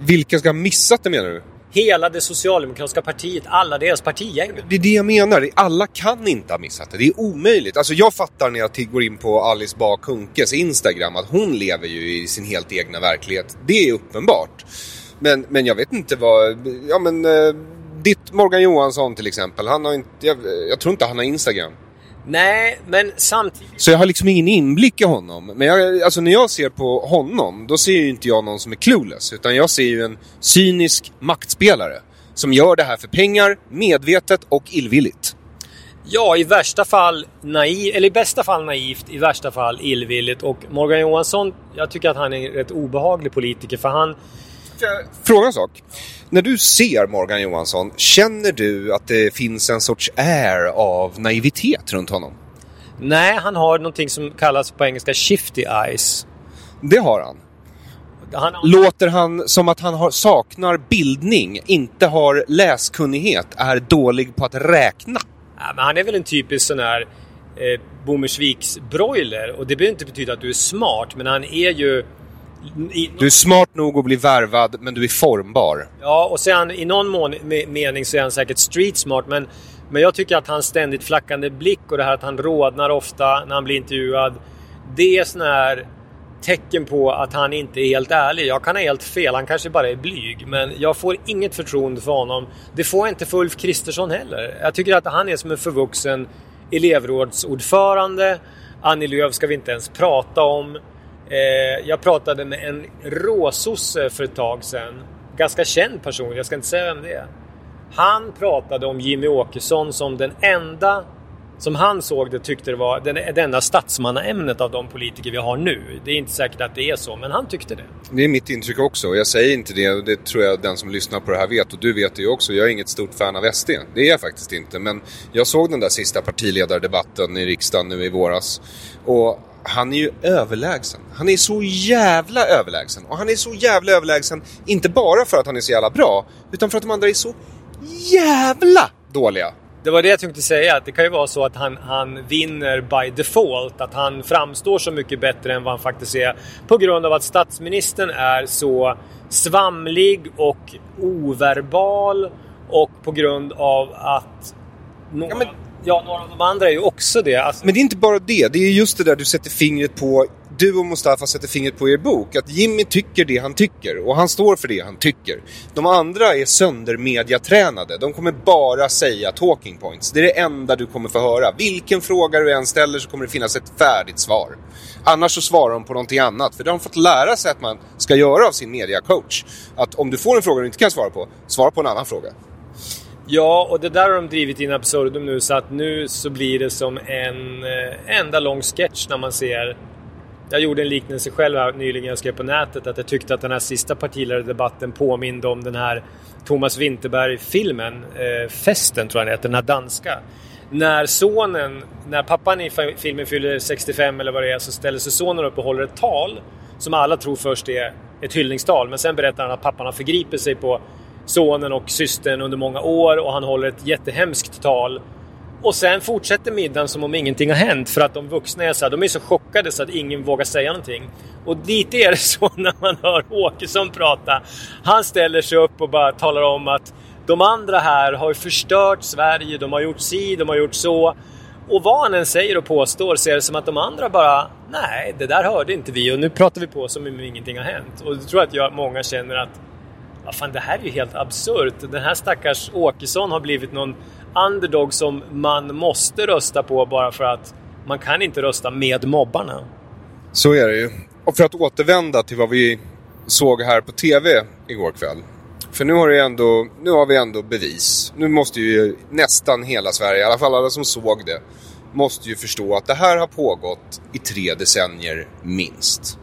vilka ska ha missat det menar du? Hela det socialdemokratiska partiet, alla deras partigäng. Det är det jag menar, alla kan inte ha missat det. Det är omöjligt. Alltså jag fattar när jag går in på Alice Bah Kuhnkes Instagram att hon lever ju i sin helt egna verklighet. Det är uppenbart. Men, men jag vet inte vad, ja men eh, ditt Morgan Johansson till exempel, han har inte, jag, jag tror inte han har Instagram. Nej, men samtidigt... Så jag har liksom ingen inblick i honom. Men jag, alltså när jag ser på honom, då ser ju inte jag någon som är clueless. Utan jag ser ju en cynisk maktspelare. Som gör det här för pengar, medvetet och illvilligt. Ja, i värsta fall naivt, eller i bästa fall naivt, i värsta fall illvilligt. Och Morgan Johansson, jag tycker att han är en rätt obehaglig politiker för han... Fråga en sak. När du ser Morgan Johansson, känner du att det finns en sorts air av naivitet runt honom? Nej, han har någonting som kallas på engelska shifty eyes. Det har han. han har... Låter han som att han har, saknar bildning, inte har läskunnighet, är dålig på att räkna? Ja, men han är väl en typisk sån här eh, Bommersviks broiler och det behöver inte betyda att du är smart, men han är ju i, du är smart nog att bli värvad, men du är formbar. Ja, och sen i någon mån, mening så är han säkert street smart, men, men jag tycker att hans ständigt flackande blick och det här att han rodnar ofta när han blir intervjuad. Det är sån här tecken på att han inte är helt ärlig. Jag kan ha helt fel, han kanske bara är blyg. Men jag får inget förtroende för honom. Det får jag inte för Ulf Kristersson heller. Jag tycker att han är som en förvuxen elevrådsordförande. Annie Lööf ska vi inte ens prata om. Eh, jag pratade med en råsosse för ett tag sedan. Ganska känd person, jag ska inte säga vem det är. Han pratade om Jimmy Åkesson som den enda som han såg det tyckte det var den, det enda statsmannaämnet av de politiker vi har nu. Det är inte säkert att det är så, men han tyckte det. Det är mitt intryck också. Jag säger inte det, och det tror jag den som lyssnar på det här vet. Och du vet det ju också. Jag är inget stort fan av SD. Det är jag faktiskt inte. Men jag såg den där sista partiledardebatten i riksdagen nu i våras. Och han är ju överlägsen. Han är så jävla överlägsen. Och han är så jävla överlägsen, inte bara för att han är så jävla bra, utan för att de andra är så jävla dåliga. Det var det jag tänkte säga, att det kan ju vara så att han, han vinner by default. Att han framstår så mycket bättre än vad han faktiskt är. På grund av att statsministern är så svamlig och overbal. Och på grund av att några, ja, men ja, några av de andra är ju också det. Alltså... Men det är inte bara det. Det är just det där du sätter fingret på du och Mustafa sätter fingret på er bok. Att Jimmy tycker det han tycker och han står för det han tycker. De andra är söndermediatränade. De kommer bara säga talking points. Det är det enda du kommer få höra. Vilken fråga du än ställer så kommer det finnas ett färdigt svar. Annars så svarar de på någonting annat. För det har de fått lära sig att man ska göra av sin mediacoach. Att om du får en fråga du inte kan svara på, svara på en annan fråga. Ja, och det där har de drivit in absurdum nu så att nu så blir det som en eh, enda lång sketch när man ser jag gjorde en liknelse själv här nyligen jag skrev på nätet att jag tyckte att den här sista partiledardebatten påminde om den här Thomas Winterberg-filmen, eh, Festen tror jag den heter, den här danska. När sonen, när pappan i filmen fyller 65 eller vad det är så ställer sig sonen upp och håller ett tal som alla tror först är ett hyllningstal men sen berättar han att pappan har förgripit sig på sonen och systern under många år och han håller ett jättehemskt tal och sen fortsätter middagen som om ingenting har hänt för att de vuxna är så här, de är så chockade så att ingen vågar säga någonting. Och lite är det så när man hör Åkesson prata. Han ställer sig upp och bara talar om att de andra här har förstört Sverige, de har gjort si, de har gjort så. Och vad han än säger och påstår så är det som att de andra bara Nej, det där hörde inte vi och nu pratar vi på som om ingenting har hänt. Och jag tror att jag, många känner att ja, fan, det här är ju helt absurt. Den här stackars Åkesson har blivit någon underdog som man måste rösta på bara för att man kan inte rösta med mobbarna. Så är det ju. Och för att återvända till vad vi såg här på TV igår kväll. För nu har, det ändå, nu har vi ändå bevis. Nu måste ju nästan hela Sverige, i alla fall alla som såg det, måste ju förstå att det här har pågått i tre decennier minst.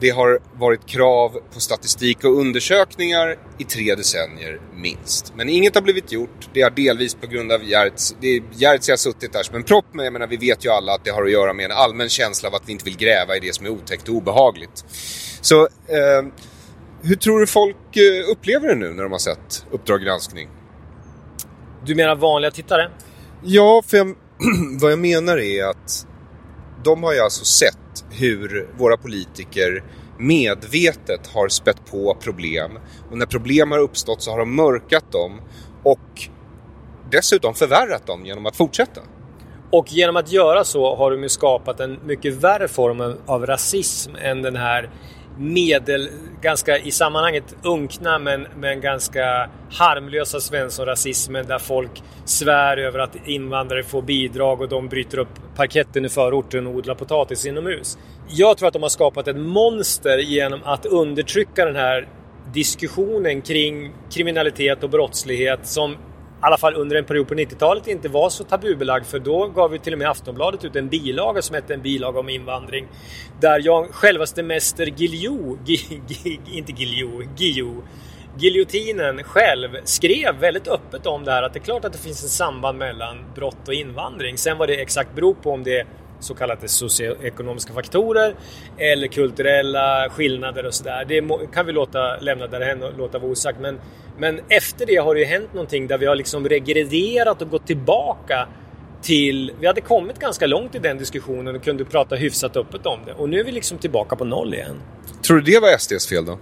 Det har varit krav på statistik och undersökningar i tre decennier minst. Men inget har blivit gjort. Det är delvis på grund av Giertz. Giertz har suttit där som en propp, men jag menar, vi vet ju alla att det har att göra med en allmän känsla av att vi inte vill gräva i det som är otäckt och obehagligt. Så eh, hur tror du folk eh, upplever det nu när de har sett Uppdrag granskning? Du menar vanliga tittare? Ja, för jag, vad jag menar är att de har ju alltså sett hur våra politiker medvetet har spett på problem. Och när problem har uppstått så har de mörkat dem och dessutom förvärrat dem genom att fortsätta. Och genom att göra så har de ju skapat en mycket värre form av rasism än den här medel, ganska i sammanhanget unkna men, men ganska harmlösa Svensson-rasismen där folk svär över att invandrare får bidrag och de bryter upp parketten i förorten och odlar potatis inomhus. Jag tror att de har skapat ett monster genom att undertrycka den här diskussionen kring kriminalitet och brottslighet som i alla fall under en period på 90-talet inte var så tabubelagd för då gav ju till och med Aftonbladet ut en bilaga som hette en bilaga om invandring. Där jag, självaste Mäster Guillou, inte Guillou, Guillou, giljotinen själv skrev väldigt öppet om det här att det är klart att det finns ett samband mellan brott och invandring. Sen vad det exakt beror på om det är så kallade socioekonomiska faktorer eller kulturella skillnader och sådär. Det kan vi låta lämna därhen och låta vara osagt. Men, men efter det har det ju hänt någonting där vi har liksom regrederat och gått tillbaka till... Vi hade kommit ganska långt i den diskussionen och kunde prata hyfsat öppet om det. Och nu är vi liksom tillbaka på noll igen. Tror du det var SDs fel då?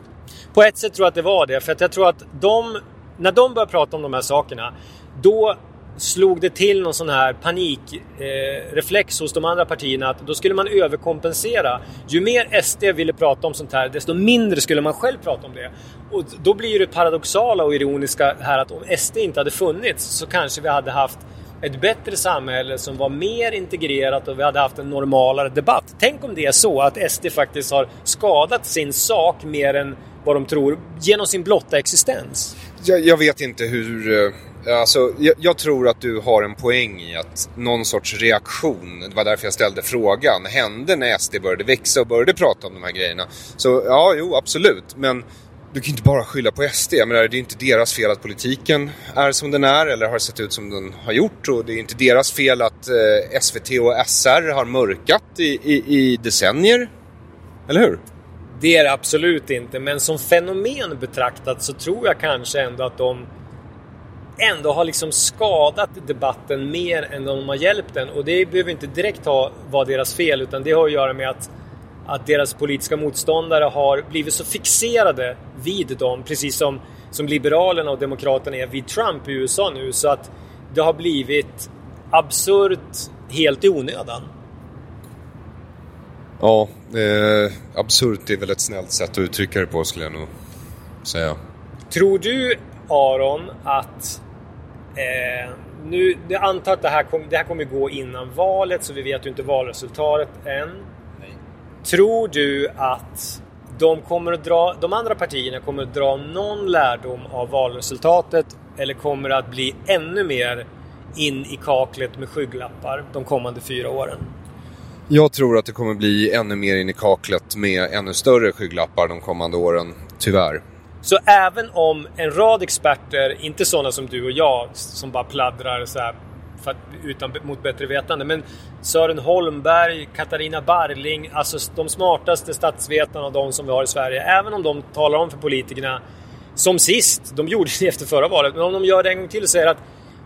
På ett sätt tror jag att det var det. För att jag tror att de... När de började prata om de här sakerna, då slog det till någon sån här panikreflex eh, hos de andra partierna att då skulle man överkompensera. Ju mer SD ville prata om sånt här, desto mindre skulle man själv prata om det. Och då blir det paradoxala och ironiska här att om SD inte hade funnits så kanske vi hade haft ett bättre samhälle som var mer integrerat och vi hade haft en normalare debatt. Tänk om det är så att SD faktiskt har skadat sin sak mer än vad de tror genom sin blotta existens. Jag, jag vet inte hur eh, Alltså, jag, jag, tror att du har en poäng i att någon sorts reaktion, det var därför jag ställde frågan, hände när SD började växa och började prata om de här grejerna. Så ja, jo absolut, men du kan inte bara skylla på SD. Jag menar, det är inte deras fel att politiken är som den är eller har sett ut som den har gjort och det är inte deras fel att eh, SVT och SR har mörkat i, i, i decennier. Eller hur? Det är det absolut inte, men som fenomen betraktat så tror jag kanske ändå att de ändå har liksom skadat debatten mer än de har hjälpt den. Och det behöver inte direkt ha, vara deras fel utan det har att göra med att, att deras politiska motståndare har blivit så fixerade vid dem, precis som, som Liberalerna och Demokraterna är vid Trump i USA nu. Så att det har blivit absurt helt i onödan. Ja, eh, absurt är väl ett snällt sätt att uttrycka det på skulle jag nog säga. Tror du Aron att eh, nu, jag antar att det här, kom, det här kommer gå innan valet så vi vet ju inte valresultatet än. Nej. Tror du att de, kommer att dra, de andra partierna kommer att dra någon lärdom av valresultatet eller kommer det att bli ännu mer in i kaklet med skygglappar de kommande fyra åren? Jag tror att det kommer bli ännu mer in i kaklet med ännu större skygglappar de kommande åren, tyvärr. Så även om en rad experter, inte sådana som du och jag som bara pladdrar så här, att, utan, mot bättre vetande, men Sören Holmberg, Katarina Barling, alltså de smartaste statsvetarna av de som vi har i Sverige, även om de talar om för politikerna som sist, de gjorde det efter förra valet, men om de gör det en gång till och säger att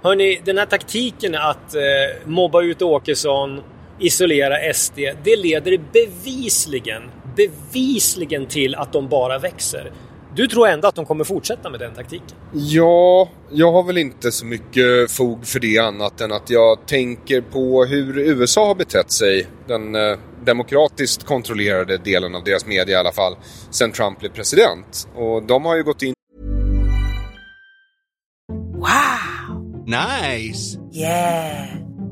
Hörni, den här taktiken att eh, mobba ut Åkesson, isolera SD, det leder bevisligen, bevisligen till att de bara växer. Du tror ändå att de kommer fortsätta med den taktiken? Ja, jag har väl inte så mycket fog för det annat än att jag tänker på hur USA har betett sig. Den eh, demokratiskt kontrollerade delen av deras media i alla fall. Sen Trump blev president. Och de har ju gått in... Wow! Nice! Yeah!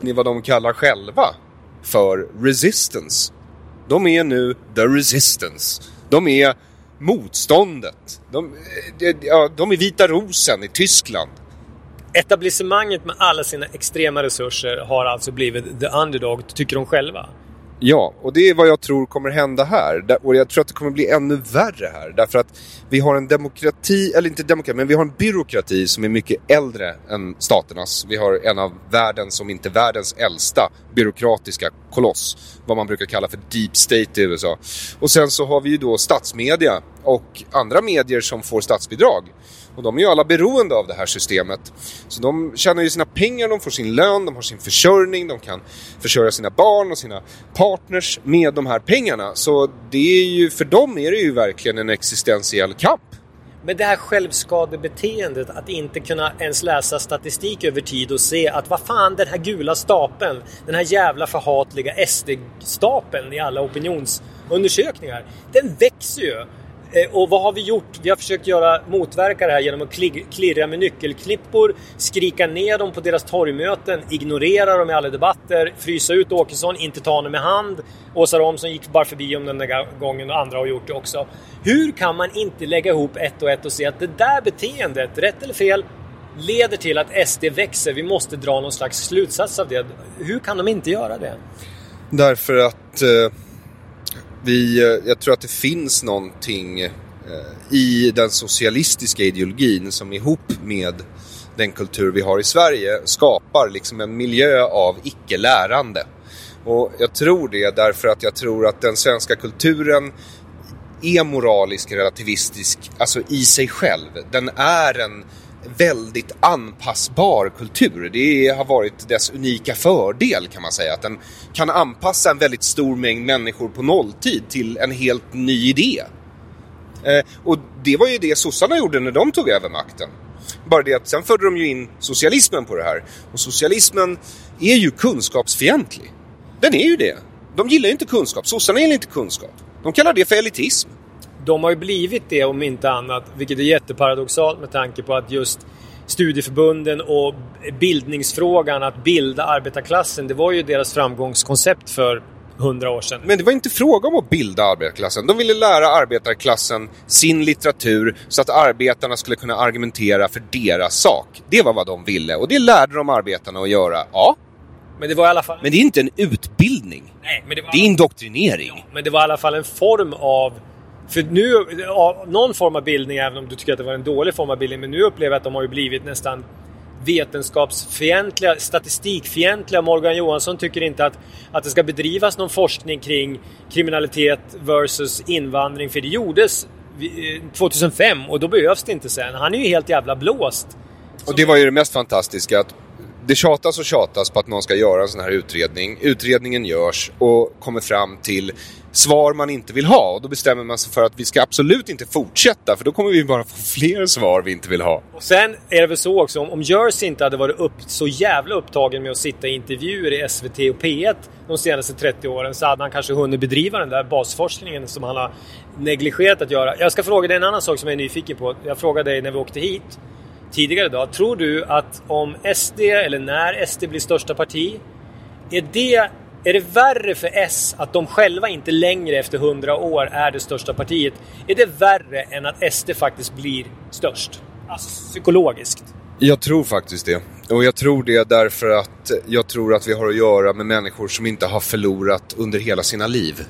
Ni vad de kallar själva för resistance. De är nu the resistance. De är motståndet. De, de, ja, de är vita rosen i Tyskland. Etablissemanget med alla sina extrema resurser har alltså blivit the underdog, tycker de själva. Ja, och det är vad jag tror kommer hända här. Och jag tror att det kommer bli ännu värre här. Därför att vi har en demokrati, eller inte demokrati, men vi har en byråkrati som är mycket äldre än staternas. Vi har en av världens, om inte världens äldsta byråkratiska koloss. Vad man brukar kalla för deep state i USA. Och sen så har vi ju då statsmedia och andra medier som får statsbidrag. Och de är ju alla beroende av det här systemet. Så de tjänar ju sina pengar, de får sin lön, de har sin försörjning, de kan försörja sina barn och sina partners med de här pengarna. Så det är ju, för dem är det ju verkligen en existentiell kamp. Men det här självskadebeteendet, att inte kunna ens läsa statistik över tid och se att vad fan den här gula stapeln, den här jävla förhatliga SD-stapeln i alla opinionsundersökningar, den växer ju. Eh, och vad har vi gjort? Vi har försökt göra, motverka det här genom att klirra med nyckelklippor, skrika ner dem på deras torgmöten, ignorera dem i alla debatter, frysa ut Åkesson, inte ta honom i hand. Åsa Romson gick bara förbi om den där gången och andra har gjort det också. Hur kan man inte lägga ihop ett och ett och se att det där beteendet, rätt eller fel, leder till att SD växer. Vi måste dra någon slags slutsats av det. Hur kan de inte göra det? Därför att eh vi, eh, jag tror att det finns någonting eh, i den socialistiska ideologin som ihop med den kultur vi har i Sverige skapar liksom en miljö av icke-lärande. Och jag tror det därför att jag tror att den svenska kulturen är moralisk relativistisk, alltså i sig själv. Den är en väldigt anpassbar kultur. Det har varit dess unika fördel kan man säga. Att den kan anpassa en väldigt stor mängd människor på nolltid till en helt ny idé. Eh, och det var ju det sossarna gjorde när de tog över makten. Bara det att sen förde de ju in socialismen på det här. Och socialismen är ju kunskapsfientlig. Den är ju det. De gillar ju inte kunskap. Sossarna gillar inte kunskap. De kallar det för elitism. De har ju blivit det om inte annat, vilket är jätteparadoxalt med tanke på att just studieförbunden och bildningsfrågan, att bilda arbetarklassen, det var ju deras framgångskoncept för hundra år sedan. Men det var inte fråga om att bilda arbetarklassen. De ville lära arbetarklassen sin litteratur så att arbetarna skulle kunna argumentera för deras sak. Det var vad de ville och det lärde de arbetarna att göra. Ja, Men det var i alla fall... men det är inte en utbildning. Nej, men det var... Det är indoktrinering. Men det var i alla fall en form av... För nu, ja, någon form av bildning, även om du tycker att det var en dålig form av bildning, men nu upplever jag att de har ju blivit nästan vetenskapsfientliga, statistikfientliga. Morgan Johansson tycker inte att, att det ska bedrivas någon forskning kring kriminalitet versus invandring, för det gjordes 2005 eh, och då behövs det inte sen. Han är ju helt jävla blåst. Och det var ju det mest fantastiska att det tjatas och tjatas på att någon ska göra en sån här utredning. Utredningen görs och kommer fram till svar man inte vill ha. Och då bestämmer man sig för att vi ska absolut inte fortsätta för då kommer vi bara få fler svar vi inte vill ha. Och sen är det väl så också, om, om Jersey inte hade varit upp, så jävla upptagen med att sitta i intervjuer i SVT och P1 de senaste 30 åren så hade han kanske hunnit bedriva den där basforskningen som han har negligerat att göra. Jag ska fråga dig en annan sak som jag är nyfiken på. Jag frågade dig när vi åkte hit tidigare idag. Tror du att om SD, eller när SD blir största parti, är det, är det värre för S att de själva inte längre efter 100 år är det största partiet? Är det värre än att SD faktiskt blir störst? Alltså psykologiskt. Jag tror faktiskt det. Och jag tror det därför att jag tror att vi har att göra med människor som inte har förlorat under hela sina liv.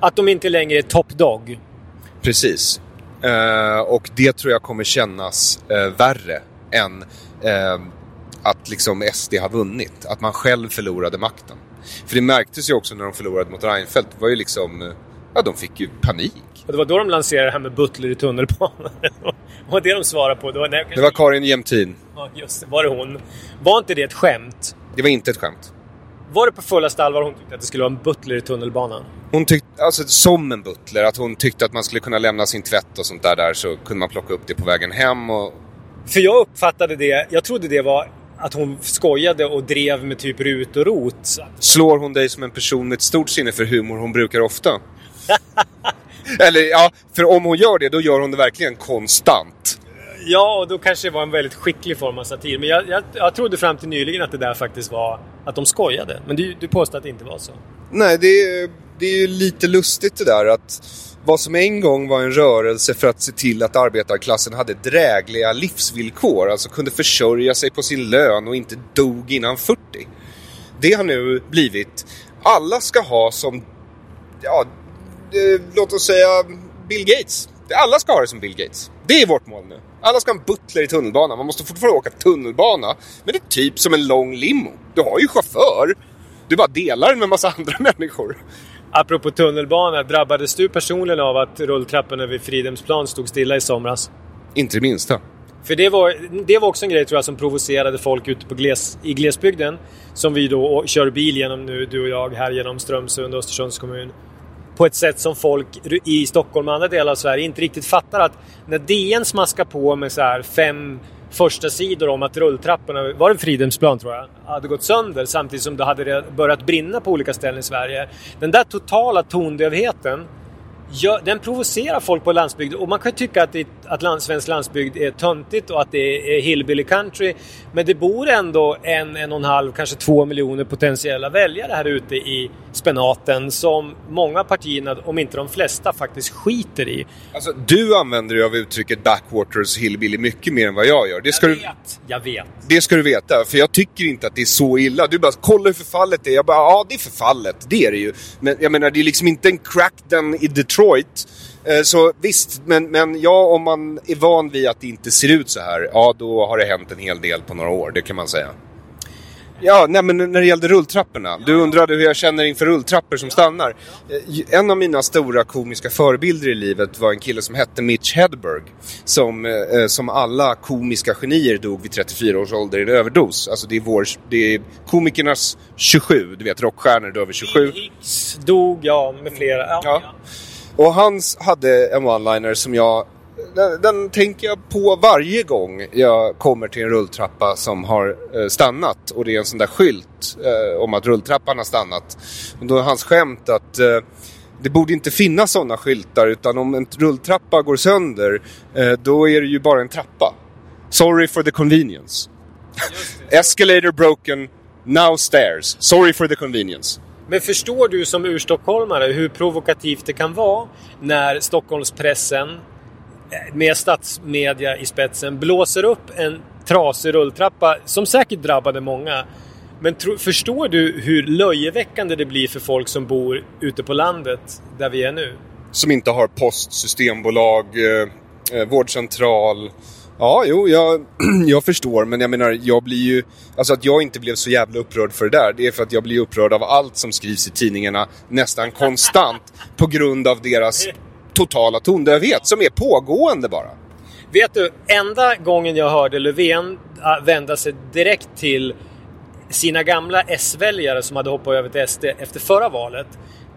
Att de inte längre är top dog. Precis. Eh, och det tror jag kommer kännas eh, värre än eh, att liksom SD har vunnit. Att man själv förlorade makten. För det märktes ju också när de förlorade mot Reinfeldt. Det var ju liksom... Ja, de fick ju panik. Och det var då de lanserade det här med Butler i tunnelbanan. var det de svarade på. Det var, nej, Det var Karin Jämtin. Ja, just det. Var det hon? Var inte det ett skämt? Det var inte ett skämt. Var det på fullaste allvar hon tyckte att det skulle vara en butler i tunnelbanan? Hon tyckte, alltså som en butler, att hon tyckte att man skulle kunna lämna sin tvätt och sånt där där så kunde man plocka upp det på vägen hem och... För jag uppfattade det, jag trodde det var att hon skojade och drev med typ rut och rot. Slår hon dig som en person med ett stort sinne för humor hon brukar ofta? Eller ja, för om hon gör det då gör hon det verkligen konstant. Ja, och då kanske det var en väldigt skicklig form av satir. Men jag, jag, jag trodde fram till nyligen att det där faktiskt var att de skojade. Men du, du påstår att det inte var så. Nej, det det är ju lite lustigt det där att vad som en gång var en rörelse för att se till att arbetarklassen hade drägliga livsvillkor, alltså kunde försörja sig på sin lön och inte dog innan 40. Det har nu blivit, alla ska ha som, ja, eh, låt oss säga Bill Gates. Alla ska ha det som Bill Gates. Det är vårt mål nu. Alla ska ha en butler i tunnelbanan. Man måste fortfarande åka tunnelbana. Men det är typ som en lång limo. Du har ju chaufför. Du bara delar den med en massa andra människor. Apropå tunnelbana, drabbades du personligen av att rulltrapporna vid Fridhemsplan stod stilla i somras? Inte det minsta. För det var, det var också en grej tror jag som provocerade folk ute på gles, i glesbygden. Som vi då kör bil genom nu, du och jag, här genom Strömsund och Östersunds kommun. På ett sätt som folk i Stockholm och andra delar av Sverige inte riktigt fattar att när DN smaskar på med så här fem första sidor om att rulltrapporna, var det Fridhemsplan tror jag, hade gått sönder samtidigt som det hade börjat brinna på olika ställen i Sverige. Den där totala tondövheten den provocerar folk på landsbygden och man kan ju tycka att, det, att land, svensk landsbygd är töntigt och att det är hillbilly country. Men det bor ändå en, en och en halv, kanske två miljoner potentiella väljare här ute i spenaten som många partierna, om inte de flesta, faktiskt skiter i. Alltså, du använder ju av uttrycket backwaters hillbilly mycket mer än vad jag gör. Det ska, jag du, vet, jag vet. det ska du veta, för jag tycker inte att det är så illa. Du bara, kolla hur förfallet är. Jag bara, ja det är förfallet. Det är det ju. Men jag menar, det är liksom inte en crackdown i Detroit. Eh, Så visst, men, men ja, om man är van vid att det inte ser ut så här, ja då har det hänt en hel del på några år, det kan man säga. Ja, nej men när det gällde rulltrapporna. Du undrade hur jag känner inför rulltrappor som stannar. Eh, En av mina stora komiska förebilder i livet var en kille som hette Mitch Hedberg. Som, eh, som alla komiska genier dog vid 34 års ålder i en överdos. Alltså det är, vår, det är komikernas 27, du vet rockstjärnor dör vid 27. Hicks dog, ja, med flera. Ja. Ja. Och hans hade en one-liner som jag den, den tänker jag på varje gång jag kommer till en rulltrappa som har eh, stannat och det är en sån där skylt eh, om att rulltrappan har stannat. Och då är hans skämt att eh, det borde inte finnas sådana skyltar utan om en rulltrappa går sönder eh, då är det ju bara en trappa. Sorry for the convenience. Escalator broken, now stairs. Sorry for the convenience. Men förstår du som urstockholmare hur provokativt det kan vara när Stockholmspressen Eh, med statsmedia i spetsen blåser upp en trasig rulltrappa som säkert drabbade många. Men tro, förstår du hur löjeväckande det blir för folk som bor ute på landet där vi är nu? Som inte har post, systembolag, eh, eh, vårdcentral. Ja, jo, jag, jag förstår. Men jag menar, jag blir ju... Alltså att jag inte blev så jävla upprörd för det där. Det är för att jag blir upprörd av allt som skrivs i tidningarna nästan konstant. på grund av deras totala tondövhet som är pågående bara. Vet du, enda gången jag hörde Löfven äh, vända sig direkt till sina gamla S-väljare som hade hoppat över till SD efter förra valet.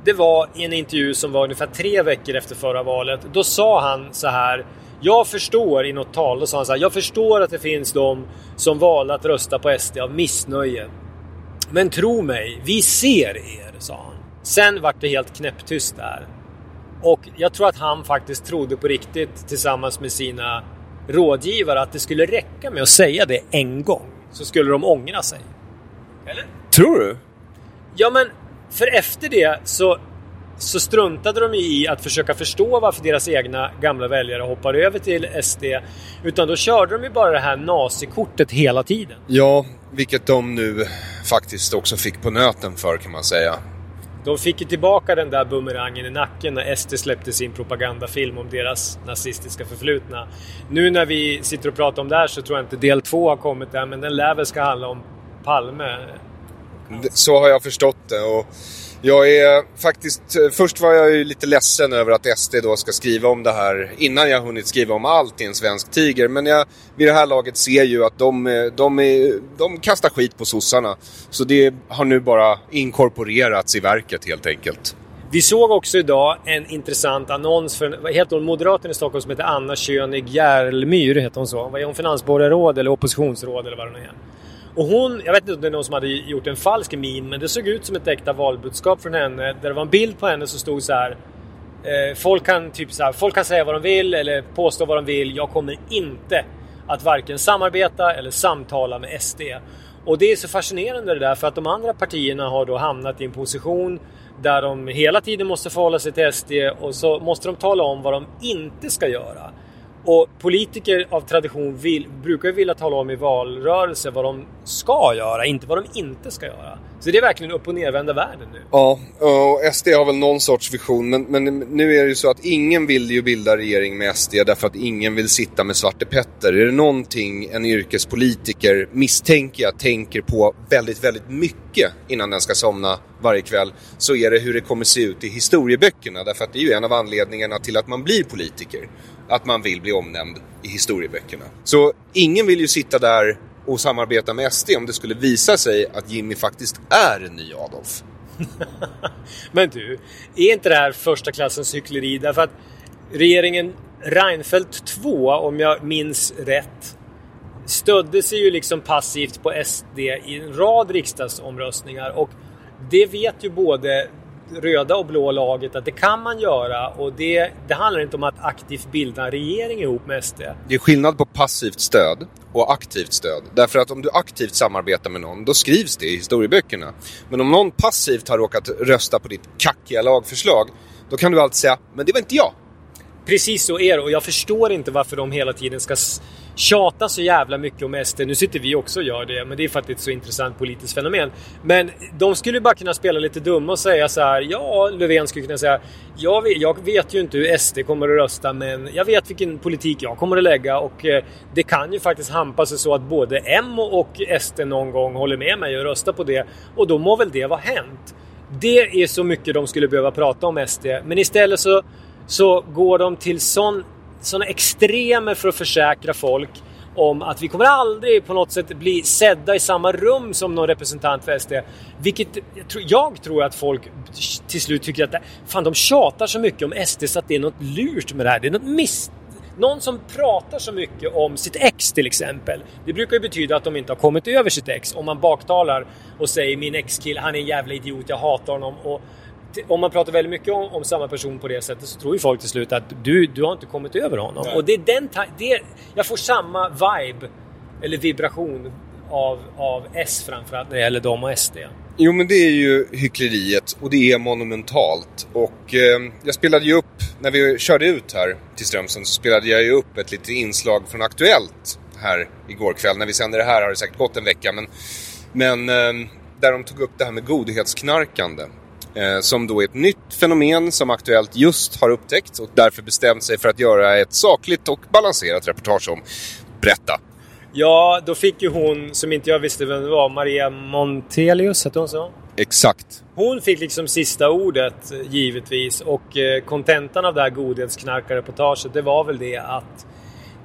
Det var i en intervju som var ungefär tre veckor efter förra valet. Då sa han så här. Jag förstår i något tal, då sa han så här. Jag förstår att det finns de som valde att rösta på SD av missnöje. Men tro mig, vi ser er, sa han. Sen vart det helt knäpptyst där. Och jag tror att han faktiskt trodde på riktigt tillsammans med sina rådgivare att det skulle räcka med att säga det en gång. Så skulle de ångra sig. Eller? Tror du? Ja, men för efter det så, så struntade de i att försöka förstå varför deras egna gamla väljare hoppade över till SD. Utan då körde de ju bara det här nazikortet hela tiden. Ja, vilket de nu faktiskt också fick på nöten för kan man säga. De fick ju tillbaka den där bumerangen i nacken när SD släppte sin propagandafilm om deras nazistiska förflutna. Nu när vi sitter och pratar om det här så tror jag inte del två har kommit än, men den lär väl ska handla om Palme. Så har jag förstått det. Och jag är faktiskt... Först var jag ju lite ledsen över att SD då ska skriva om det här innan jag hunnit skriva om allt i en svensk tiger. Men jag vid det här laget ser ju att de, de, är, de kastar skit på sossarna. Så det har nu bara inkorporerats i verket helt enkelt. Vi såg också idag en intressant annons för heter hon, moderaten i Stockholm som heter Anna König Järlmyr. Heter hon så? Vad är hon? Finansborgarråd eller oppositionsråd eller vad det nu är? Och hon, jag vet inte om det är någon som hade gjort en falsk min, men det såg ut som ett äkta valbudskap från henne. Där det var en bild på henne som stod så här. Eh, folk kan typ så här, folk kan säga vad de vill eller påstå vad de vill. Jag kommer inte att varken samarbeta eller samtala med SD. Och det är så fascinerande det där för att de andra partierna har då hamnat i en position där de hela tiden måste förhålla sig till SD och så måste de tala om vad de inte ska göra. Och politiker av tradition vill, brukar ju vilja tala om i valrörelse vad de ska göra, inte vad de inte ska göra. Så det är verkligen upp och nervända världen nu. Ja, och SD har väl någon sorts vision. Men, men nu är det ju så att ingen vill ju bilda regering med SD därför att ingen vill sitta med Svarte Petter. Är det någonting en yrkespolitiker, misstänker jag, tänker på väldigt, väldigt mycket innan den ska somna varje kväll så är det hur det kommer se ut i historieböckerna. Därför att det är ju en av anledningarna till att man blir politiker. Att man vill bli omnämnd i historieböckerna. Så ingen vill ju sitta där och samarbeta med SD om det skulle visa sig att Jimmy faktiskt är en ny Adolf. Men du, är inte det här första klassens hyckleri? Därför att regeringen Reinfeldt 2, om jag minns rätt, stödde sig ju liksom passivt på SD i en rad riksdagsomröstningar och det vet ju både röda och blå laget att det kan man göra och det, det handlar inte om att aktivt bilda en regering ihop med SD. Det är skillnad på passivt stöd och aktivt stöd. Därför att om du aktivt samarbetar med någon, då skrivs det i historieböckerna. Men om någon passivt har råkat rösta på ditt kackiga lagförslag, då kan du alltid säga “men det var inte jag”. Precis så är det och jag förstår inte varför de hela tiden ska tjata så jävla mycket om SD. Nu sitter vi också och gör det, men det är för att det är ett så intressant politiskt fenomen. Men de skulle bara kunna spela lite dumma och säga så här. Ja, Löfven skulle kunna säga. Jag vet, jag vet ju inte hur SD kommer att rösta, men jag vet vilken politik jag kommer att lägga och eh, det kan ju faktiskt hampa sig så att både M och SD någon gång håller med mig och röstar på det och då må väl det vara hänt. Det är så mycket de skulle behöva prata om SD, men istället så så går de till sån, såna extremer för att försäkra folk om att vi kommer aldrig på något sätt bli sedda i samma rum som någon representant för SD. Vilket jag tror, jag tror att folk till slut tycker att fan, de tjatar så mycket om SD så att det är något lurt med det här. Det är något miss... någon som pratar så mycket om sitt ex till exempel. Det brukar ju betyda att de inte har kommit över sitt ex. Om man baktalar och säger min ex-kille, han är en jävla idiot, jag hatar honom. Och om man pratar väldigt mycket om, om samma person på det sättet så tror ju folk till slut att du, du har inte kommit över honom. Nej. Och det är den det, Jag får samma vibe, eller vibration, av, av S framförallt när det gäller dem och SD. Jo men det är ju hyckleriet och det är monumentalt. Och eh, jag spelade ju upp, när vi körde ut här till Strömsund så spelade jag ju upp ett litet inslag från Aktuellt här igår kväll. När vi sänder det här har det säkert gått en vecka men, men eh, där de tog upp det här med godhetsknarkande. Eh, som då är ett nytt fenomen som Aktuellt just har upptäckt och därför bestämt sig för att göra ett sakligt och balanserat reportage om. Berätta! Ja, då fick ju hon, som inte jag visste vem det var, Maria Montelius, hette hon så? Exakt. Hon fick liksom sista ordet givetvis och eh, kontentan av det här godhetsknarkarreportaget det var väl det att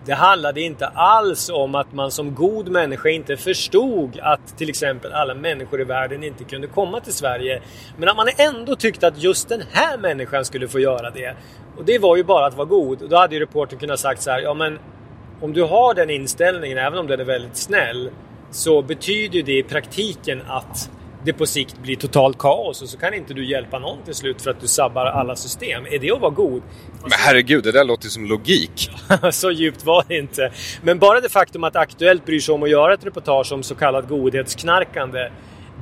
det handlade inte alls om att man som god människa inte förstod att till exempel alla människor i världen inte kunde komma till Sverige. Men att man ändå tyckte att just den här människan skulle få göra det. Och det var ju bara att vara god. Och då hade ju reportern kunnat sagt så här, ja men om du har den inställningen, även om den är väldigt snäll, så betyder det i praktiken att det på sikt blir totalt kaos och så kan inte du hjälpa någon till slut för att du sabbar alla system. Är det att vara god? Men herregud, det där låter som logik. så djupt var det inte. Men bara det faktum att Aktuellt bryr sig om att göra ett reportage om så kallat godhetsknarkande.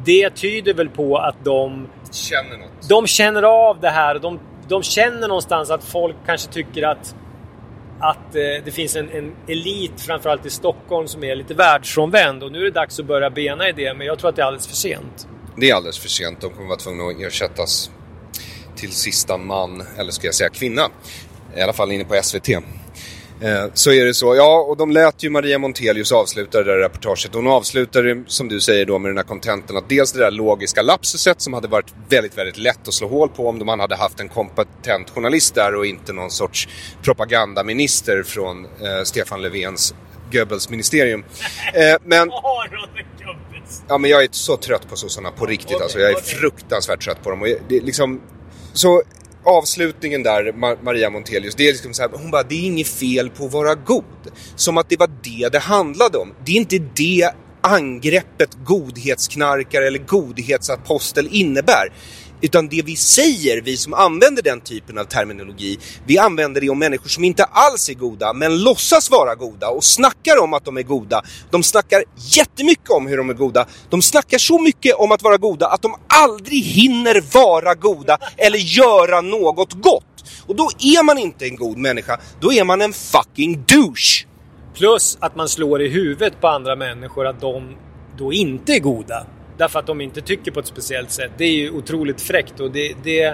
Det tyder väl på att de, Känner något. de känner av det här. De, de känner någonstans att folk kanske tycker att att eh, det finns en, en elit, framförallt i Stockholm, som är lite världsfrånvänd. Och nu är det dags att börja bena i det, men jag tror att det är alldeles för sent. Det är alldeles för sent. De kommer vara tvungna att ersättas till sista man, eller ska jag säga kvinna. I alla fall inne på SVT. Eh, Så är det så. Ja, och de lät ju Maria Montelius avsluta det där reportaget. Hon avslutade, som du säger då, med den här kontenten att dels det där logiska lapsuset som hade varit väldigt, väldigt lätt att slå hål på om man hade haft en kompetent journalist där och inte någon sorts propagandaminister från eh, Stefan Löfvens Goebbels-ministerium. Eh, men Ja men jag är så trött på sossarna på riktigt alltså. Jag är fruktansvärt trött på dem. Och det liksom... Så avslutningen där, Maria Montelius, det är liksom så här, hon bara, det är inget fel på att vara god. Som att det var det det handlade om. Det är inte det angreppet godhetsknarkare eller godhetsapostel innebär. Utan det vi säger, vi som använder den typen av terminologi, vi använder det om människor som inte alls är goda, men låtsas vara goda och snackar om att de är goda. De snackar jättemycket om hur de är goda. De snackar så mycket om att vara goda att de aldrig hinner vara goda eller göra något gott. Och då är man inte en god människa, då är man en fucking douche. Plus att man slår i huvudet på andra människor att de då inte är goda. Därför att de inte tycker på ett speciellt sätt. Det är ju otroligt fräckt och det, det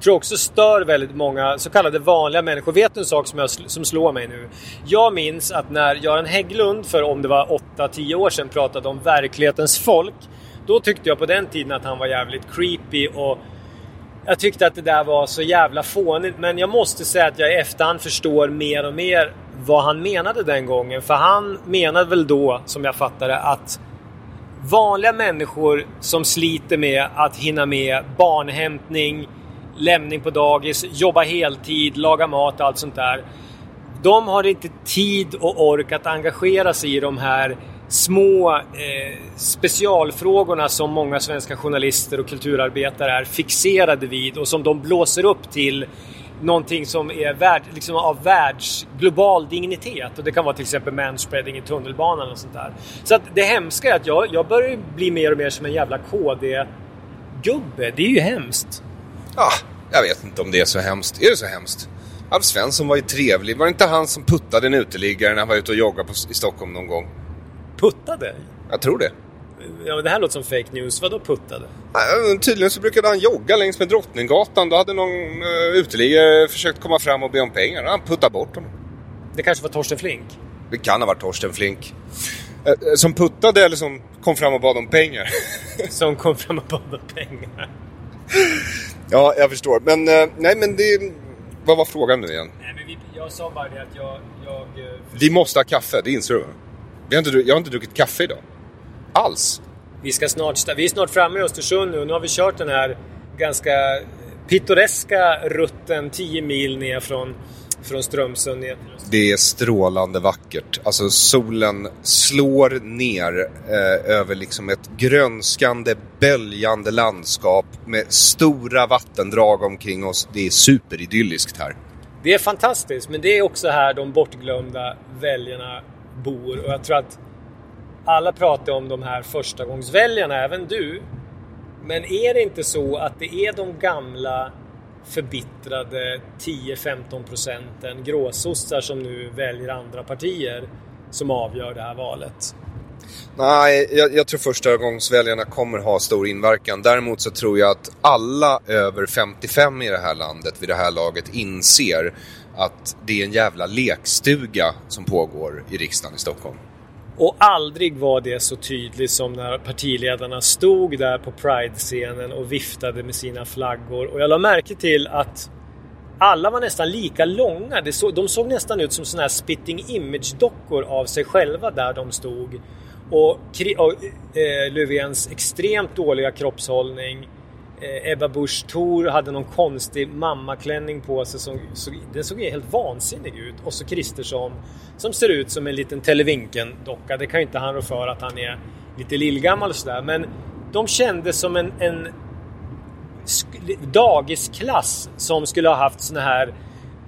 tror jag också stör väldigt många så kallade vanliga människor. Vet du en sak som, jag, som slår mig nu? Jag minns att när Göran Hägglund för om det var 8-10 år sedan pratade om verklighetens folk. Då tyckte jag på den tiden att han var jävligt creepy och jag tyckte att det där var så jävla fånigt men jag måste säga att jag i efterhand förstår mer och mer vad han menade den gången. För han menade väl då, som jag fattade, att vanliga människor som sliter med att hinna med barnhämtning, lämning på dagis, jobba heltid, laga mat och allt sånt där. De har inte tid och ork att engagera sig i de här små eh, specialfrågorna som många svenska journalister och kulturarbetare är fixerade vid och som de blåser upp till någonting som är värld, liksom av världs global dignitet. Och det kan vara till exempel manspreading i tunnelbanan och sånt där. Så att det hemska är att jag, jag börjar bli mer och mer som en jävla KD-gubbe. Det är ju hemskt. Ja, jag vet inte om det är så hemskt. Är det så hemskt? Alf Svensson var ju trevlig. Var det inte han som puttade en uteliggare när han var ute och joggade på, i Stockholm någon gång? Puttade? Jag tror det. Ja, men det här låter som fake news. Vadå puttade? Nej, Tydligen så brukade han jogga längs med Drottninggatan. Då hade någon uh, uteliggare försökt komma fram och be om pengar. Han puttade bort honom. Det kanske var Torsten Flink? Det kan ha varit Torsten Flink. Eh, eh, som puttade eller som kom fram och bad om pengar? som kom fram och bad om pengar. ja, jag förstår. Men eh, nej, men det... Vad var frågan nu igen? Nej, men vi, jag sa bara det att jag... jag eh, Vi måste ha kaffe, det inser du? Dru- jag har inte druckit kaffe idag. Alls. Vi, ska snart, vi är snart framme i Östersund nu och nu har vi kört den här ganska pittoreska rutten 10 mil ner från från Strömsund ner till Östersund. Det är strålande vackert. Alltså solen slår ner eh, över liksom ett grönskande, böljande landskap med stora vattendrag omkring oss. Det är superidylliskt här. Det är fantastiskt, men det är också här de bortglömda väljarna bor. Och jag tror att alla pratar om de här förstagångsväljarna, även du. Men är det inte så att det är de gamla förbittrade 10-15 procenten gråsossar som nu väljer andra partier som avgör det här valet? Nej, jag, jag tror förstagångsväljarna kommer ha stor inverkan. Däremot så tror jag att alla över 55 i det här landet vid det här laget inser att det är en jävla lekstuga som pågår i riksdagen i Stockholm. Och aldrig var det så tydligt som när partiledarna stod där på Pride-scenen och viftade med sina flaggor. Och jag la märke till att alla var nästan lika långa. de såg nästan ut som såna här spitting image-dockor av sig själva där de stod. Och, och eh, Löfvens extremt dåliga kroppshållning. Eh, Ebba Busch Thor hade någon konstig mammaklänning på sig som såg, den såg helt vansinnig ut. Och så Kristersson som ser ut som en liten Televinken-docka. Det kan ju inte han rå för att han är lite lillgammal och sådär. Men de kändes som en, en dagisklass som skulle ha haft såna här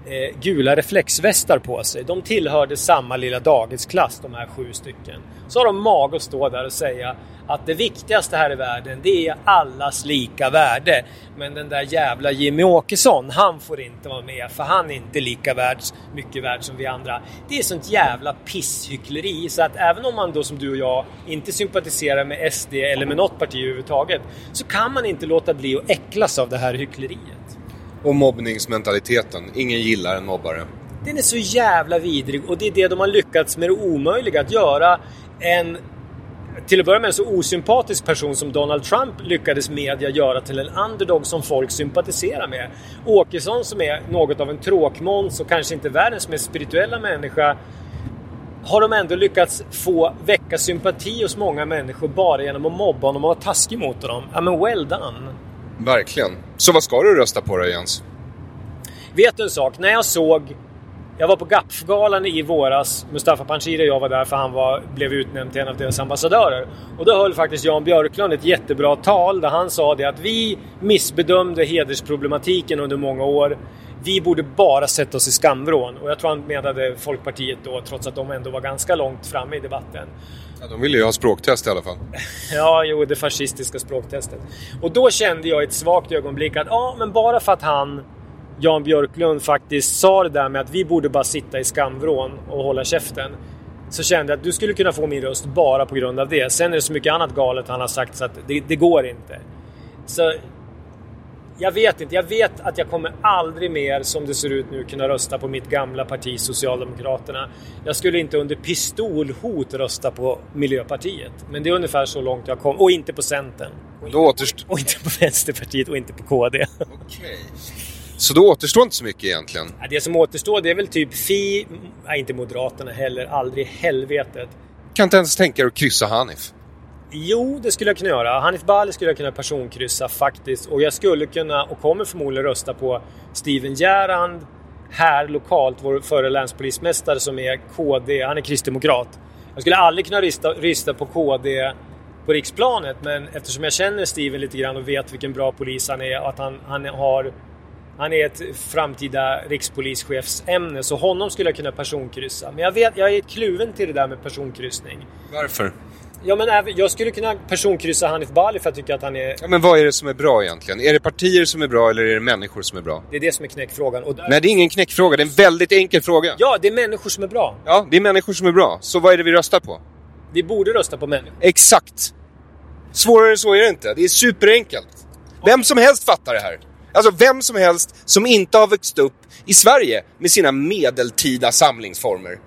eh, gula reflexvästar på sig. De tillhörde samma lilla dagisklass, de här sju stycken. Så har de mag att stå där och säga att det viktigaste här i världen, det är allas lika värde. Men den där jävla Jimmy Åkesson, han får inte vara med för han är inte lika värd, mycket värd som vi andra. Det är sånt jävla pisshyckleri så att även om man då som du och jag inte sympatiserar med SD eller med något parti överhuvudtaget så kan man inte låta bli att äcklas av det här hyckleriet. Och mobbningsmentaliteten. Ingen gillar en mobbare. Den är så jävla vidrig och det är det de har lyckats med det omöjliga. Att göra en till att börja med en så osympatisk person som Donald Trump lyckades media göra till en underdog som folk sympatiserar med. Åkesson som är något av en tråkmåns och kanske inte världens mest spirituella människa har de ändå lyckats få väcka sympati hos många människor bara genom att mobba honom och vara taskig mot honom. Ja men well done! Verkligen. Så vad ska du rösta på då Jens? Vet du en sak? När jag såg jag var på GAPF-galan i våras. Mustafa Panshiri och jag var där för han var, blev utnämnd till en av deras ambassadörer. Och då höll faktiskt Jan Björklund ett jättebra tal där han sa det att vi missbedömde hedersproblematiken under många år. Vi borde bara sätta oss i skamvrån. Och jag tror han menade Folkpartiet då, trots att de ändå var ganska långt framme i debatten. Ja, de ville ju ha språktest i alla fall. ja, jo, det fascistiska språktestet. Och då kände jag i ett svagt ögonblick att ja, men bara för att han Jan Björklund faktiskt sa det där med att vi borde bara sitta i skamvrån och hålla käften. Så kände jag att du skulle kunna få min röst bara på grund av det. Sen är det så mycket annat galet han har sagt så att det, det går inte. Så jag vet inte. Jag vet att jag kommer aldrig mer som det ser ut nu kunna rösta på mitt gamla parti Socialdemokraterna. Jag skulle inte under pistolhot rösta på Miljöpartiet. Men det är ungefär så långt jag kom. Och inte på Centern. Och, återst- och inte på Vänsterpartiet och inte på KD. Okej. Så då återstår inte så mycket egentligen. Ja, Det som återstår det är väl typ Fi... Nej, inte Moderaterna heller. Aldrig i helvetet. Kan inte ens tänka dig att kryssa Hanif. Jo, det skulle jag kunna göra. Hanif Bali skulle jag kunna personkryssa faktiskt. Och jag skulle kunna, och kommer förmodligen rösta på Steven Gerrand här lokalt, vår förre länspolismästare som är KD, han är kristdemokrat. Jag skulle aldrig kunna rösta, rösta på KD på riksplanet men eftersom jag känner Steven lite grann och vet vilken bra polis han är och att han, han har han är ett framtida rikspolischefsämne så honom skulle jag kunna personkryssa. Men jag vet, jag är kluven till det där med personkryssning. Varför? Ja men jag skulle kunna personkryssa Hanif Bali för att jag tycker att han är... Ja, men vad är det som är bra egentligen? Är det partier som är bra eller är det människor som är bra? Det är det som är knäckfrågan. Där... Nej, det är ingen knäckfråga. Det är en väldigt enkel fråga. Ja, det är människor som är bra. Ja, det är människor som är bra. Så vad är det vi röstar på? Vi borde rösta på människor. Exakt! Svårare än så är det inte. Det är superenkelt. Vem som helst fattar det här. Alltså vem som helst som inte har växt upp i Sverige med sina medeltida samlingsformer.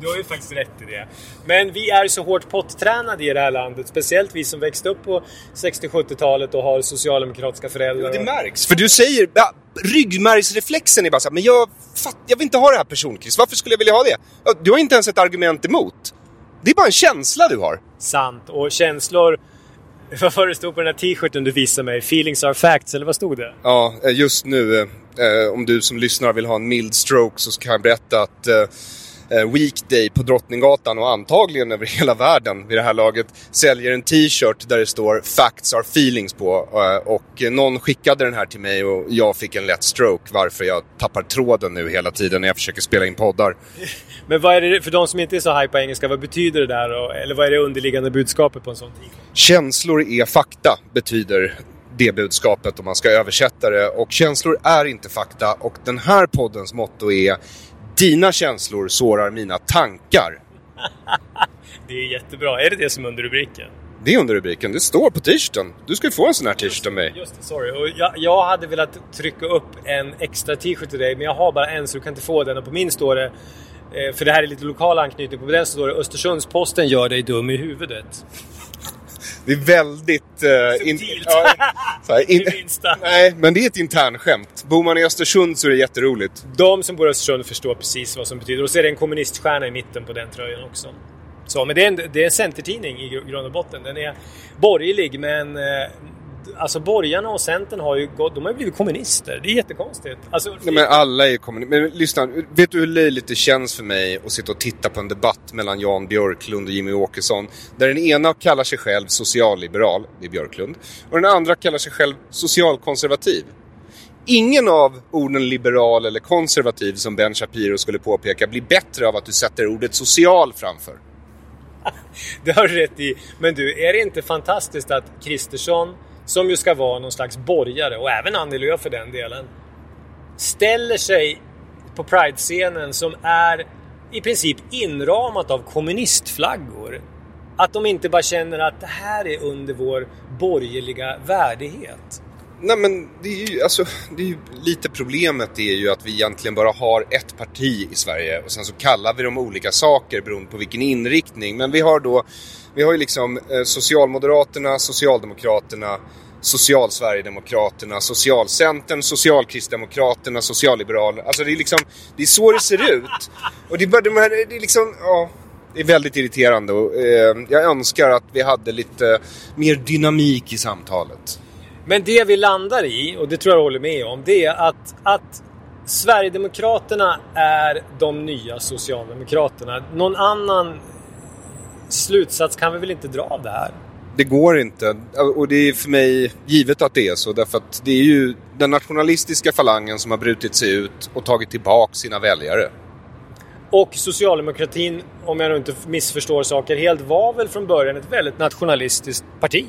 Du har ju faktiskt rätt i det. Men vi är så hårt pottränade i det här landet. Speciellt vi som växte upp på 60-70-talet och har socialdemokratiska föräldrar. Det märks. För du säger, ja, ryggmärgsreflexen är bara så här, men jag, fatt, jag vill inte ha det här personkrysset. Varför skulle jag vilja ha det? Du har inte ens ett argument emot. Det är bara en känsla du har. Sant. Och känslor Vad var det stod på den här t-shirten du visade mig? Feelings are facts, eller vad stod det? Ja, eh, just nu, eh, om du som lyssnar vill ha en mild stroke så kan jag berätta att eh, eh, Weekday på Drottninggatan och antagligen över hela världen vid det här laget säljer en t-shirt där det står “Facts are feelings” på. Eh, och någon skickade den här till mig och jag fick en lätt stroke varför jag tappar tråden nu hela tiden när jag försöker spela in poddar. Men vad är det, för de som inte är så high på engelska, vad betyder det där? Eller vad är det underliggande budskapet på en sån t-shirt? Känslor är fakta betyder det budskapet om man ska översätta det. Och känslor är inte fakta och den här poddens motto är Dina känslor sårar mina tankar. Det är jättebra. Är det det som är under rubriken? Det är under rubriken. Det står på t-shirten. Du ska ju få en sån här t-shirt av mig. Just det, sorry. Och jag, jag hade velat trycka upp en extra t-shirt till dig, men jag har bara en så du kan inte få den. Och på min står det, för det här är lite lokal anknytning, på den står det Östersunds-Posten gör dig dum i huvudet. Det är väldigt... Uh, in, ja, så in, nej, men det är ett internskämt. Bor man i Östersund så är det jätteroligt. De som bor i Östersund förstår precis vad som betyder. Och så är det en kommuniststjärna i mitten på den tröjan också. Så, men det är en, det är en centertidning i gr- grund och botten. Den är borgerlig, men... Alltså borgarna och Centern har ju gått, de har ju blivit kommunister. Det är jättekonstigt. Alltså, Nej, men alla är kommunister. Men lyssna, vet du hur löjligt det känns för mig att sitta och titta på en debatt mellan Jan Björklund och Jimmy Åkesson. Där den ena kallar sig själv socialliberal, det är Björklund. Och den andra kallar sig själv socialkonservativ. Ingen av orden liberal eller konservativ som Ben Shapiro skulle påpeka blir bättre av att du sätter ordet social framför. Det har du rätt i. Men du, är det inte fantastiskt att Kristersson, som ju ska vara någon slags borgare, och även Annie Lööf för den delen, ställer sig på Pride-scenen som är i princip inramat av kommunistflaggor. Att de inte bara känner att det här är under vår borgerliga värdighet. Nej men det är ju, alltså, det är ju lite problemet är ju att vi egentligen bara har ett parti i Sverige och sen så kallar vi dem olika saker beroende på vilken inriktning. Men vi har då, vi har ju liksom eh, Socialmoderaterna, Socialdemokraterna, Socialsverigedemokraterna, Socialcentern, Socialkristdemokraterna, Socialliberalerna. Alltså det är liksom, det är så det ser ut. Och det är bara de här, det är liksom, ja. Det är väldigt irriterande och eh, jag önskar att vi hade lite mer dynamik i samtalet. Men det vi landar i, och det tror jag håller med om, det är att, att Sverigedemokraterna är de nya Socialdemokraterna. Någon annan slutsats kan vi väl inte dra av det här? Det går inte. Och det är för mig givet att det är så. Därför att det är ju den nationalistiska falangen som har brutit sig ut och tagit tillbaka sina väljare. Och socialdemokratin, om jag nu inte missförstår saker helt, var väl från början ett väldigt nationalistiskt parti?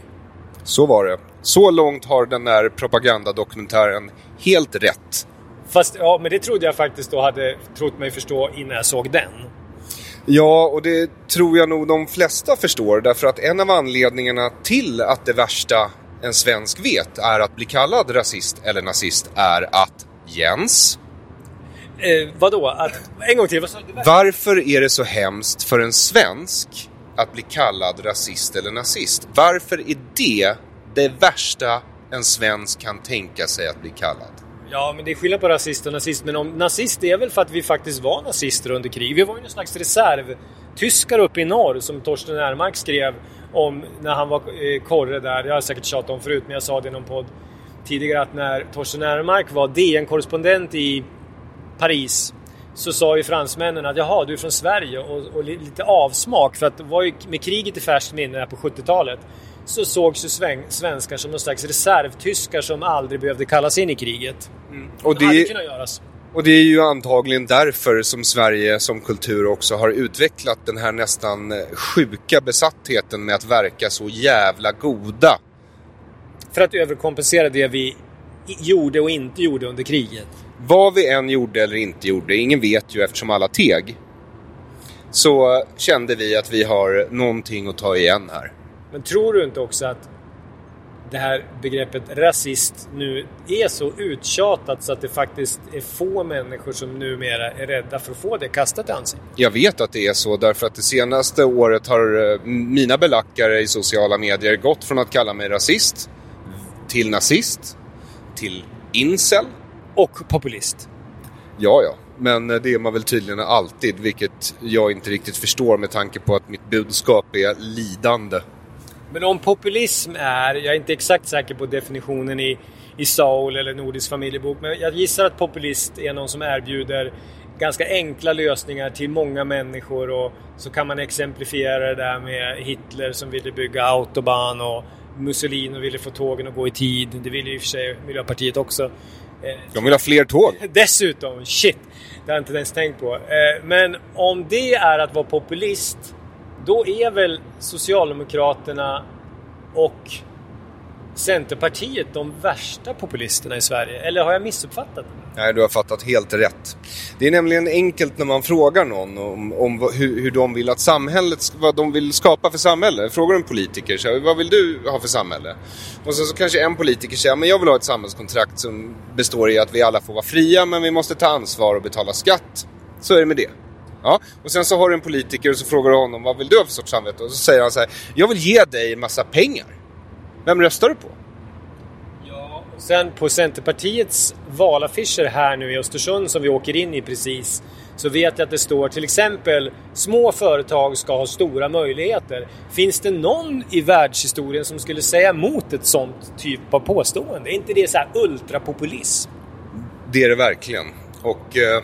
Så var det. Så långt har den där propagandadokumentären helt rätt. Fast, ja, men det trodde jag faktiskt då hade trott mig förstå innan jag såg den. Ja, och det tror jag nog de flesta förstår. Därför att en av anledningarna till att det värsta en svensk vet är att bli kallad rasist eller nazist är att Jens, Eh, vadå? Att, en gång till? Varför är det så hemskt för en svensk att bli kallad rasist eller nazist? Varför är det det värsta en svensk kan tänka sig att bli kallad? Ja, men det är skillnad på rasist och nazist. Men om nazist är väl för att vi faktiskt var nazister under krig. Vi var ju någon slags reservtyskar uppe i norr som Torsten Ermark skrev om när han var eh, korre där. Jag har säkert tjatat om förut, men jag sa det i någon podd tidigare att när Torsten Ermark var DN-korrespondent i Paris så sa ju fransmännen att jaha, du är från Sverige och, och li- lite avsmak för att det var ju med kriget i färskt minne på 70-talet så sågs ju sven- svenskar som någon slags reservtyskar som aldrig behövde kallas in i kriget. Och Det hade kunnat göras. och det är ju antagligen därför som Sverige som kultur också har utvecklat den här nästan eh, sjuka besattheten med att verka så jävla goda. För att överkompensera det vi gjorde och inte gjorde under kriget. Vad vi än gjorde eller inte gjorde, ingen vet ju eftersom alla teg. Så kände vi att vi har någonting att ta igen här. Men tror du inte också att det här begreppet rasist nu är så uttjatat så att det faktiskt är få människor som numera är rädda för att få det kastat i ansiktet? Jag vet att det är så därför att det senaste året har eh, mina belackare i sociala medier gått från att kalla mig rasist till nazist till incel. Och populist. Ja, ja. Men eh, det är man väl tydligen alltid, vilket jag inte riktigt förstår med tanke på att mitt budskap är lidande. Men om populism är, jag är inte exakt säker på definitionen i, i Saul eller Nordisk familjebok, men jag gissar att populist är någon som erbjuder ganska enkla lösningar till många människor och så kan man exemplifiera det där med Hitler som ville bygga autobahn och Mussolini ville få tågen att gå i tid. Det vill ju i och för sig Miljöpartiet också. Eh, De vill ha fler tåg. Dessutom, shit! Det har jag inte ens tänkt på. Eh, Men om det är att vara populist, då är väl Socialdemokraterna och Centerpartiet de värsta populisterna i Sverige? Eller har jag missuppfattat? Nej, du har fattat helt rätt. Det är nämligen enkelt när man frågar någon om, om vad- hur, hur de vill att samhället, vad de vill skapa för samhälle. Frågar en politiker så här, vad vill du ha för samhälle? Och sen så kanske en politiker säger, men jag vill ha ett samhällskontrakt som består i att vi alla får vara fria men vi måste ta ansvar och betala skatt. Så är det med det. Ja, och sen så har du en politiker och så frågar du honom, vad vill du ha för sorts samhälle? Och så säger han så här, jag vill ge dig en massa pengar. Vem röstar du på? Och sen på Centerpartiets valaffischer här nu i Östersund som vi åker in i precis så vet jag att det står till exempel små företag ska ha stora möjligheter. Finns det någon i världshistorien som skulle säga emot ett sånt typ av påstående? Är inte det så här ultrapopulism? Det är det verkligen. Och eh,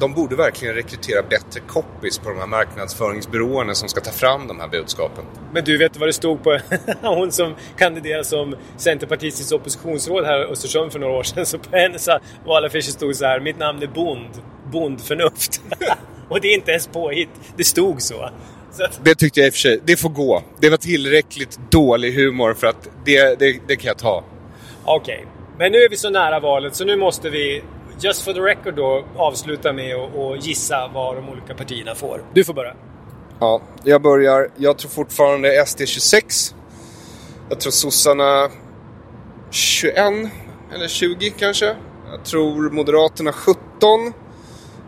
de borde verkligen rekrytera bättre copies på de här marknadsföringsbyråerna som ska ta fram de här budskapen. Men du vet vad det stod på hon som kandiderade som Centerpartistiskt oppositionsråd här i Östersund för några år sedan. Så på hennes valaffischer stod så här, mitt namn är Bond, Bondförnuft. Och det är inte ens påhitt, det stod så. så Det tyckte jag i och för sig, det får gå. Det var tillräckligt dålig humor för att det, det, det kan jag ta. Okej, men nu är vi så nära valet så nu måste vi, just for the record då, avsluta med att gissa vad de olika partierna får. Du får börja. Ja, jag börjar. Jag tror fortfarande SD 26. Jag tror sossarna 21 eller 20 kanske. Jag tror Moderaterna 17.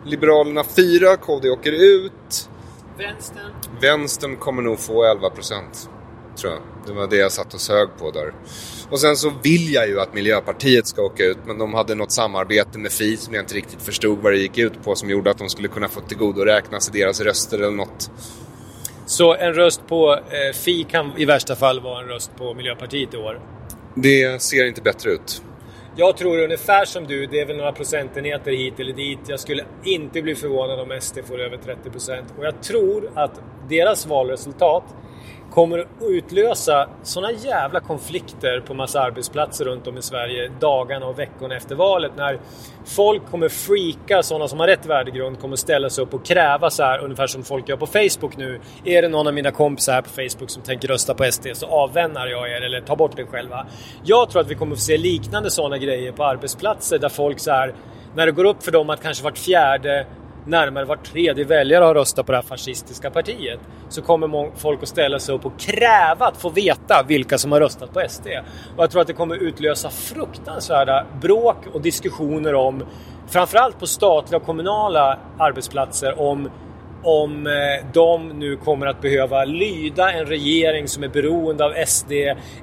Liberalerna 4. KD åker ut. Vänstern. Vänstern kommer nog få 11 procent. Tror jag. Det var det jag satt och sög på där. Och sen så vill jag ju att Miljöpartiet ska åka ut men de hade något samarbete med Fi som jag inte riktigt förstod vad det gick ut på som gjorde att de skulle kunna få tillgodoräkna sig deras röster eller något. Så en röst på eh, Fi kan i värsta fall vara en röst på Miljöpartiet i år. Det ser inte bättre ut. Jag tror ungefär som du, det är väl några procentenheter hit eller dit. Jag skulle inte bli förvånad om SD får över 30%. Och jag tror att deras valresultat kommer att utlösa såna jävla konflikter på massa arbetsplatser runt om i Sverige dagarna och veckorna efter valet. När folk kommer freaka, sådana som har rätt värdegrund kommer ställa sig upp och kräva så här ungefär som folk gör på Facebook nu. Är det någon av mina kompisar här på Facebook som tänker rösta på SD så avvännar jag er eller tar bort er själva. Jag tror att vi kommer få se liknande sådana grejer på arbetsplatser där folk så här när det går upp för dem att kanske vart fjärde närmare var tredje väljare har röstat på det här fascistiska partiet så kommer folk att ställa sig upp och kräva att få veta vilka som har röstat på SD. Och jag tror att det kommer utlösa fruktansvärda bråk och diskussioner om framförallt på statliga och kommunala arbetsplatser om om eh, de nu kommer att behöva lyda en regering som är beroende av SD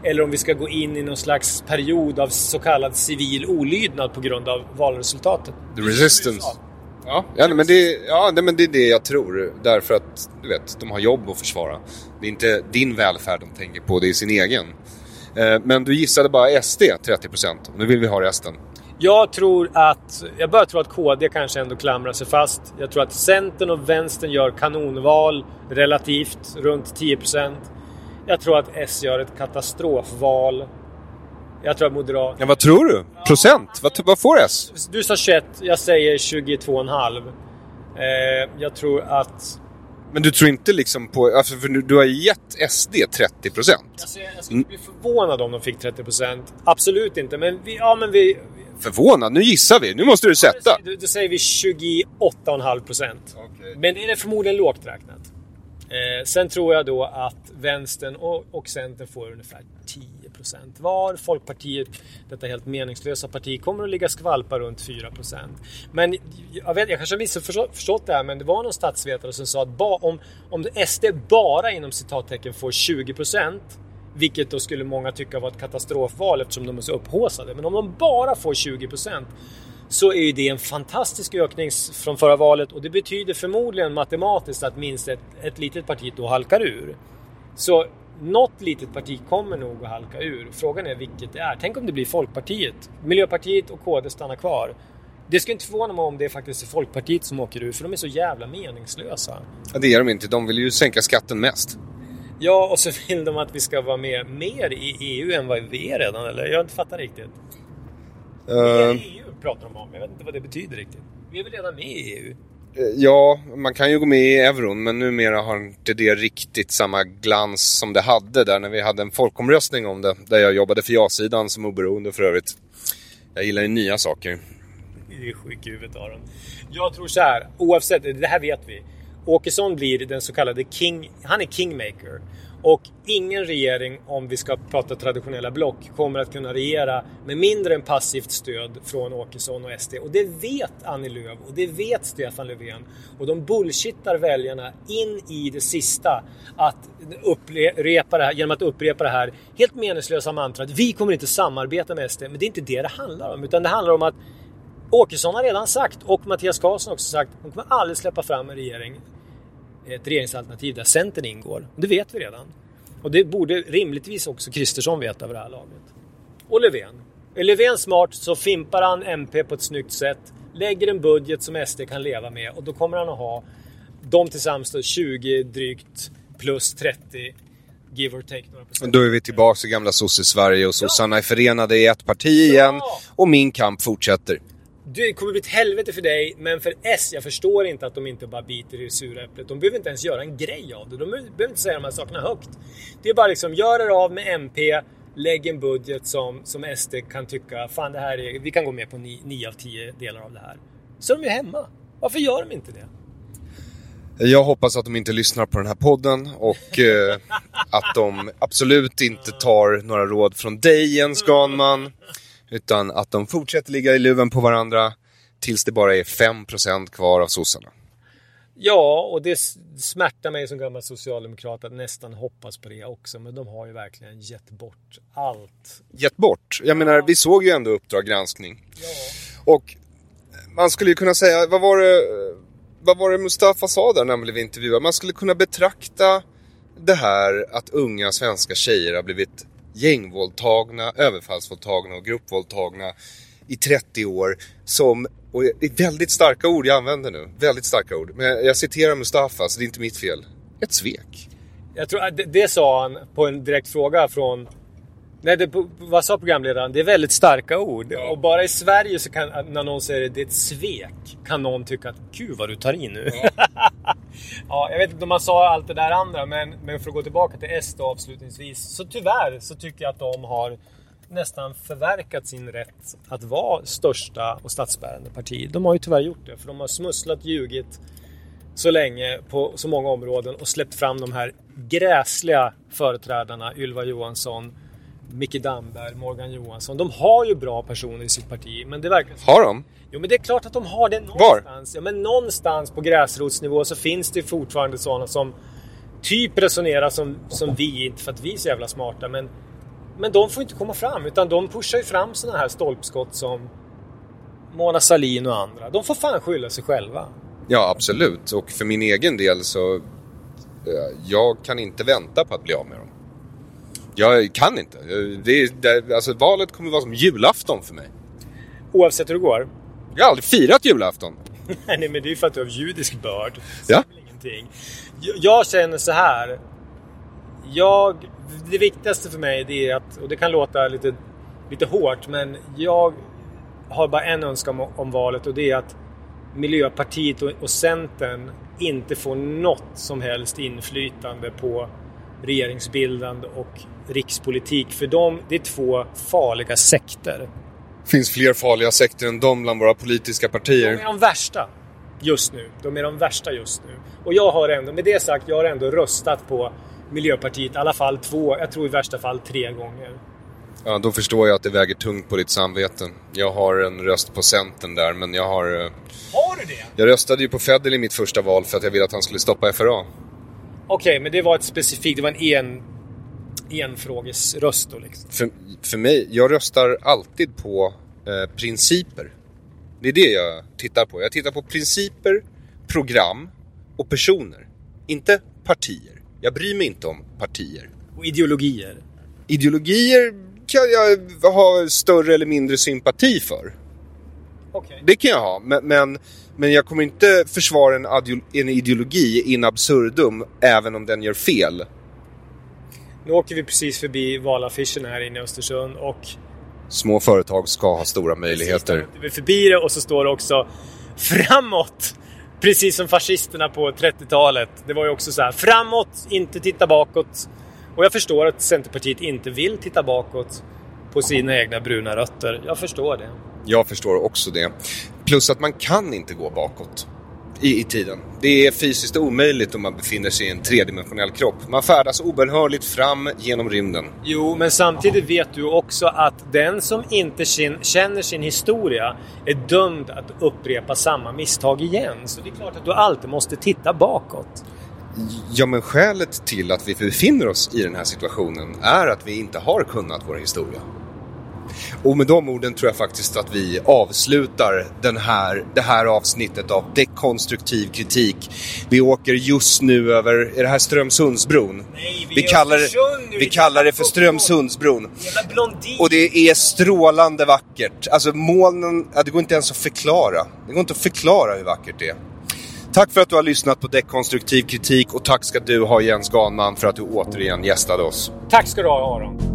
eller om vi ska gå in i någon slags period av så kallad civil olydnad på grund av valresultatet. The resistance. Ja, ja, men det, ja men det är det jag tror. Därför att du vet, de har jobb att försvara. Det är inte din välfärd de tänker på, det är sin egen. Eh, Men du gissade bara SD 30% och nu vill vi ha resten. Jag tror att, jag börjar tro att KD kanske ändå klamrar sig fast. Jag tror att Centern och Vänstern gör kanonval relativt, runt 10%. Jag tror att S gör ett katastrofval. Jag tror att Moderat... Ja, vad tror du? Procent? Vad, vad får S? Du sa 21, jag säger 22,5. Eh, jag tror att... Men du tror inte liksom på, alltså för du, du har gett SD 30%. Alltså, jag skulle bli förvånad om de fick 30%. Absolut inte, men vi... Ja, men vi Förvånad? Nu gissar vi, nu måste du sätta. Då, då säger vi 28,5%. Men det är förmodligen lågt räknat. Eh, sen tror jag då att vänstern och, och centern får ungefär 10% var. Folkpartiet, detta helt meningslösa parti, kommer att ligga skvalpa runt 4 procent. Men jag, vet, jag kanske har missförstått det här, men det var någon statsvetare som sa att ba, om, om SD bara inom citattecken får 20 procent, vilket då skulle många tycka var ett katastrofval eftersom de är så upphaussade. Men om de bara får 20 procent så är ju det en fantastisk ökning från förra valet och det betyder förmodligen matematiskt att minst ett, ett litet parti då halkar ur. Så något litet parti kommer nog att halka ur. Frågan är vilket det är. Tänk om det blir Folkpartiet. Miljöpartiet och KD stannar kvar. Det ska inte förvåna mig om det faktiskt är Folkpartiet som åker ur, för de är så jävla meningslösa. Ja, det är de inte. De vill ju sänka skatten mest. Ja, och så vill de att vi ska vara med mer i EU än vad vi är redan, eller? Jag inte fattat riktigt. Mer Eh, i EU pratar de om. Jag vet inte vad det betyder riktigt. Vi är väl redan med i EU? Eh, ja, man kan ju gå med i euron men numera har inte det riktigt samma glans som det hade där när vi hade en folkomröstning om det. Där jag jobbade för ja-sidan som oberoende för övrigt. Jag gillar ju nya saker. Det är sjuk i huvudet Aron. Jag tror så här, oavsett, det här vet vi. Åkesson blir den så kallade king, han är kingmaker. Och ingen regering, om vi ska prata traditionella block, kommer att kunna regera med mindre än passivt stöd från Åkesson och SD. Och det vet Annie Lööf och det vet Stefan Löfven. Och de bullshittar väljarna in i det sista att upprepa det här, genom att upprepa det här helt meningslösa mantrat. Vi kommer inte samarbeta med SD. Men det är inte det det handlar om. Utan det handlar om att Åkesson har redan sagt och Mattias Karlsson har också sagt de kommer aldrig släppa fram en regering, ett regeringsalternativ där Centern ingår. Det vet vi redan. Och det borde rimligtvis också Kristersson veta vid det här laget. Och Löfven. Är Löfven smart så fimpar han MP på ett snyggt sätt, lägger en budget som SD kan leva med och då kommer han att ha de tillsammans då 20 drygt plus 30 give or take några procent. Då är vi tillbaka i gamla sosse-Sverige och sossarna är förenade i ett parti igen. Ja! Och min kamp fortsätter. Det kommer bli ett helvete för dig, men för S, jag förstår inte att de inte bara biter i det sura äpplet. De behöver inte ens göra en grej av det. De behöver inte säga de här sakerna högt. Det är bara liksom, gör er av med MP, lägg en budget som, som SD kan tycka, fan det här är, vi kan gå med på 9 av 10 delar av det här. Så är de ju hemma. Varför gör de inte det? Jag hoppas att de inte lyssnar på den här podden och eh, att de absolut inte tar några råd från dig Jens Ganman. Utan att de fortsätter ligga i luven på varandra tills det bara är 5% kvar av sossarna. Ja, och det smärtar mig som gammal socialdemokrat att nästan hoppas på det också. Men de har ju verkligen gett bort allt. Gett bort. Jag menar, vi såg ju ändå Uppdrag granskning. Och man skulle ju kunna säga, vad var det, vad var det Mustafa sa där när han blev intervjuad? Man skulle kunna betrakta det här att unga svenska tjejer har blivit gängvåldtagna, överfallsvåldtagna och gruppvåldtagna i 30 år som, och det är väldigt starka ord jag använder nu, väldigt starka ord. Men jag citerar Mustafa, så det är inte mitt fel. Ett svek. Jag tror det, det sa han på en direkt fråga från... Nej, det, vad sa programledaren? Det är väldigt starka ord. Och bara i Sverige så kan, när någon säger det är ett svek, kan någon tycka att gud vad du tar i nu. Ja. jag vet inte om man sa allt det där andra, men, men för att gå tillbaka till S då avslutningsvis. Så tyvärr så tycker jag att de har nästan förverkat sin rätt att vara största och statsbärande parti. De har ju tyvärr gjort det, för de har smusslat, ljugit så länge på så många områden och släppt fram de här gräsliga företrädarna Ylva Johansson, Micke Damberg, Morgan Johansson. De har ju bra personer i sitt parti, men det verkar. Har de? Jo, men det är klart att de har det någonstans. Ja, men någonstans på gräsrotsnivå så finns det fortfarande sådana som typ resonerar som, som vi, inte för att vi är så jävla smarta, men, men de får inte komma fram, utan de pushar ju fram sådana här stolpskott som Mona Sahlin och andra. De får fan skylla sig själva. Ja, absolut. Och för min egen del så... eh, Jag kan inte vänta på att bli av med. Jag kan inte. Det är, det, alltså, valet kommer vara som julafton för mig. Oavsett hur det går. Jag har aldrig firat julafton. Nej, men det är ju för att du har judisk börd. Ja. Ingenting. Jag, jag känner så här. Jag, det viktigaste för mig det är att, och det kan låta lite, lite hårt, men jag har bara en önskan om, om valet och det är att Miljöpartiet och, och Centern inte får något som helst inflytande på regeringsbildande och rikspolitik. För dem, det är två farliga sekter. finns fler farliga sekter än de bland våra politiska De partier. är de värsta just nu. De är de värsta just nu. Och jag har ändå, med det sagt, jag har ändå röstat på Miljöpartiet i alla fall två, jag tror i värsta fall tre gånger. Ja, då förstår jag att det väger tungt på ditt samvete. Jag har en röst på Centern där, men jag har... eh, Har du det? Jag röstade ju på Federley i mitt första val för att jag ville att han skulle stoppa FRA. Okej, men det var ett specifikt, det var en en, enfrågesröst då liksom. För, för mig, jag röstar alltid på eh, principer. Det är det jag tittar på. Jag tittar på principer, program och personer. Inte partier. Jag bryr mig inte om partier. Och ideologier? Ideologier kan jag ha större eller mindre sympati för. Okej. Det kan jag ha, men, men, men jag kommer inte försvara en ideologi in absurdum även om den gör fel. Nu åker vi precis förbi valaffischen här inne i Östersund och Små företag ska ha stora möjligheter. vi är förbi det och så står det också framåt! Precis som fascisterna på 30-talet. Det var ju också så här framåt, inte titta bakåt. Och jag förstår att Centerpartiet inte vill titta bakåt på sina egna bruna rötter. Jag förstår det. Jag förstår också det. Plus att man kan inte gå bakåt i, i tiden. Det är fysiskt omöjligt om man befinner sig i en tredimensionell kropp. Man färdas obönhörligt fram genom rymden. Jo, men samtidigt vet du också att den som inte känner sin historia är dömd att upprepa samma misstag igen. Så det är klart att du alltid måste titta bakåt. Ja, men skälet till att vi befinner oss i den här situationen är att vi inte har kunnat vår historia. Och med de orden tror jag faktiskt att vi avslutar den här, det här avsnittet av dekonstruktiv kritik. Vi åker just nu över, är det här Strömsundsbron? Nej, vi vi kallar, det, vi kallar det för Strömsundsbron. Och det är strålande vackert. Alltså molnen, ja, det går inte ens att förklara. Det går inte att förklara hur vackert det är. Tack för att du har lyssnat på dekonstruktiv kritik och tack ska du ha Jens Ganman för att du återigen gästade oss. Tack ska du ha Aron.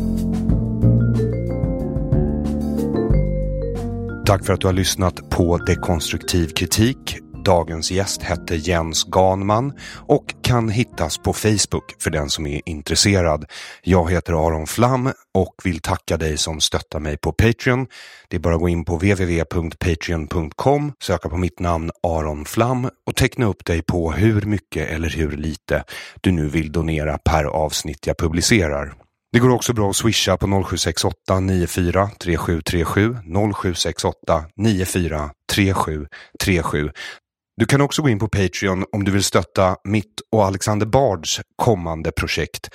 Tack för att du har lyssnat på Dekonstruktiv kritik. Dagens gäst hette Jens Ganman och kan hittas på Facebook för den som är intresserad. Jag heter Aron Flam och vill tacka dig som stöttar mig på Patreon. Det är bara att gå in på www.patreon.com, söka på mitt namn Aron Flam och teckna upp dig på hur mycket eller hur lite du nu vill donera per avsnitt jag publicerar. Det går också bra att swisha på 0768 94 3737 0768 94 3737. Du kan också gå in på Patreon om du vill stötta mitt och Alexander Bards kommande projekt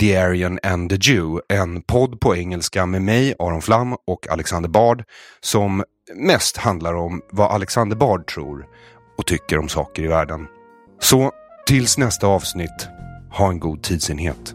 The Aryan and the Jew, en podd på engelska med mig, Aron Flam och Alexander Bard som mest handlar om vad Alexander Bard tror och tycker om saker i världen. Så tills nästa avsnitt, ha en god tidsenhet.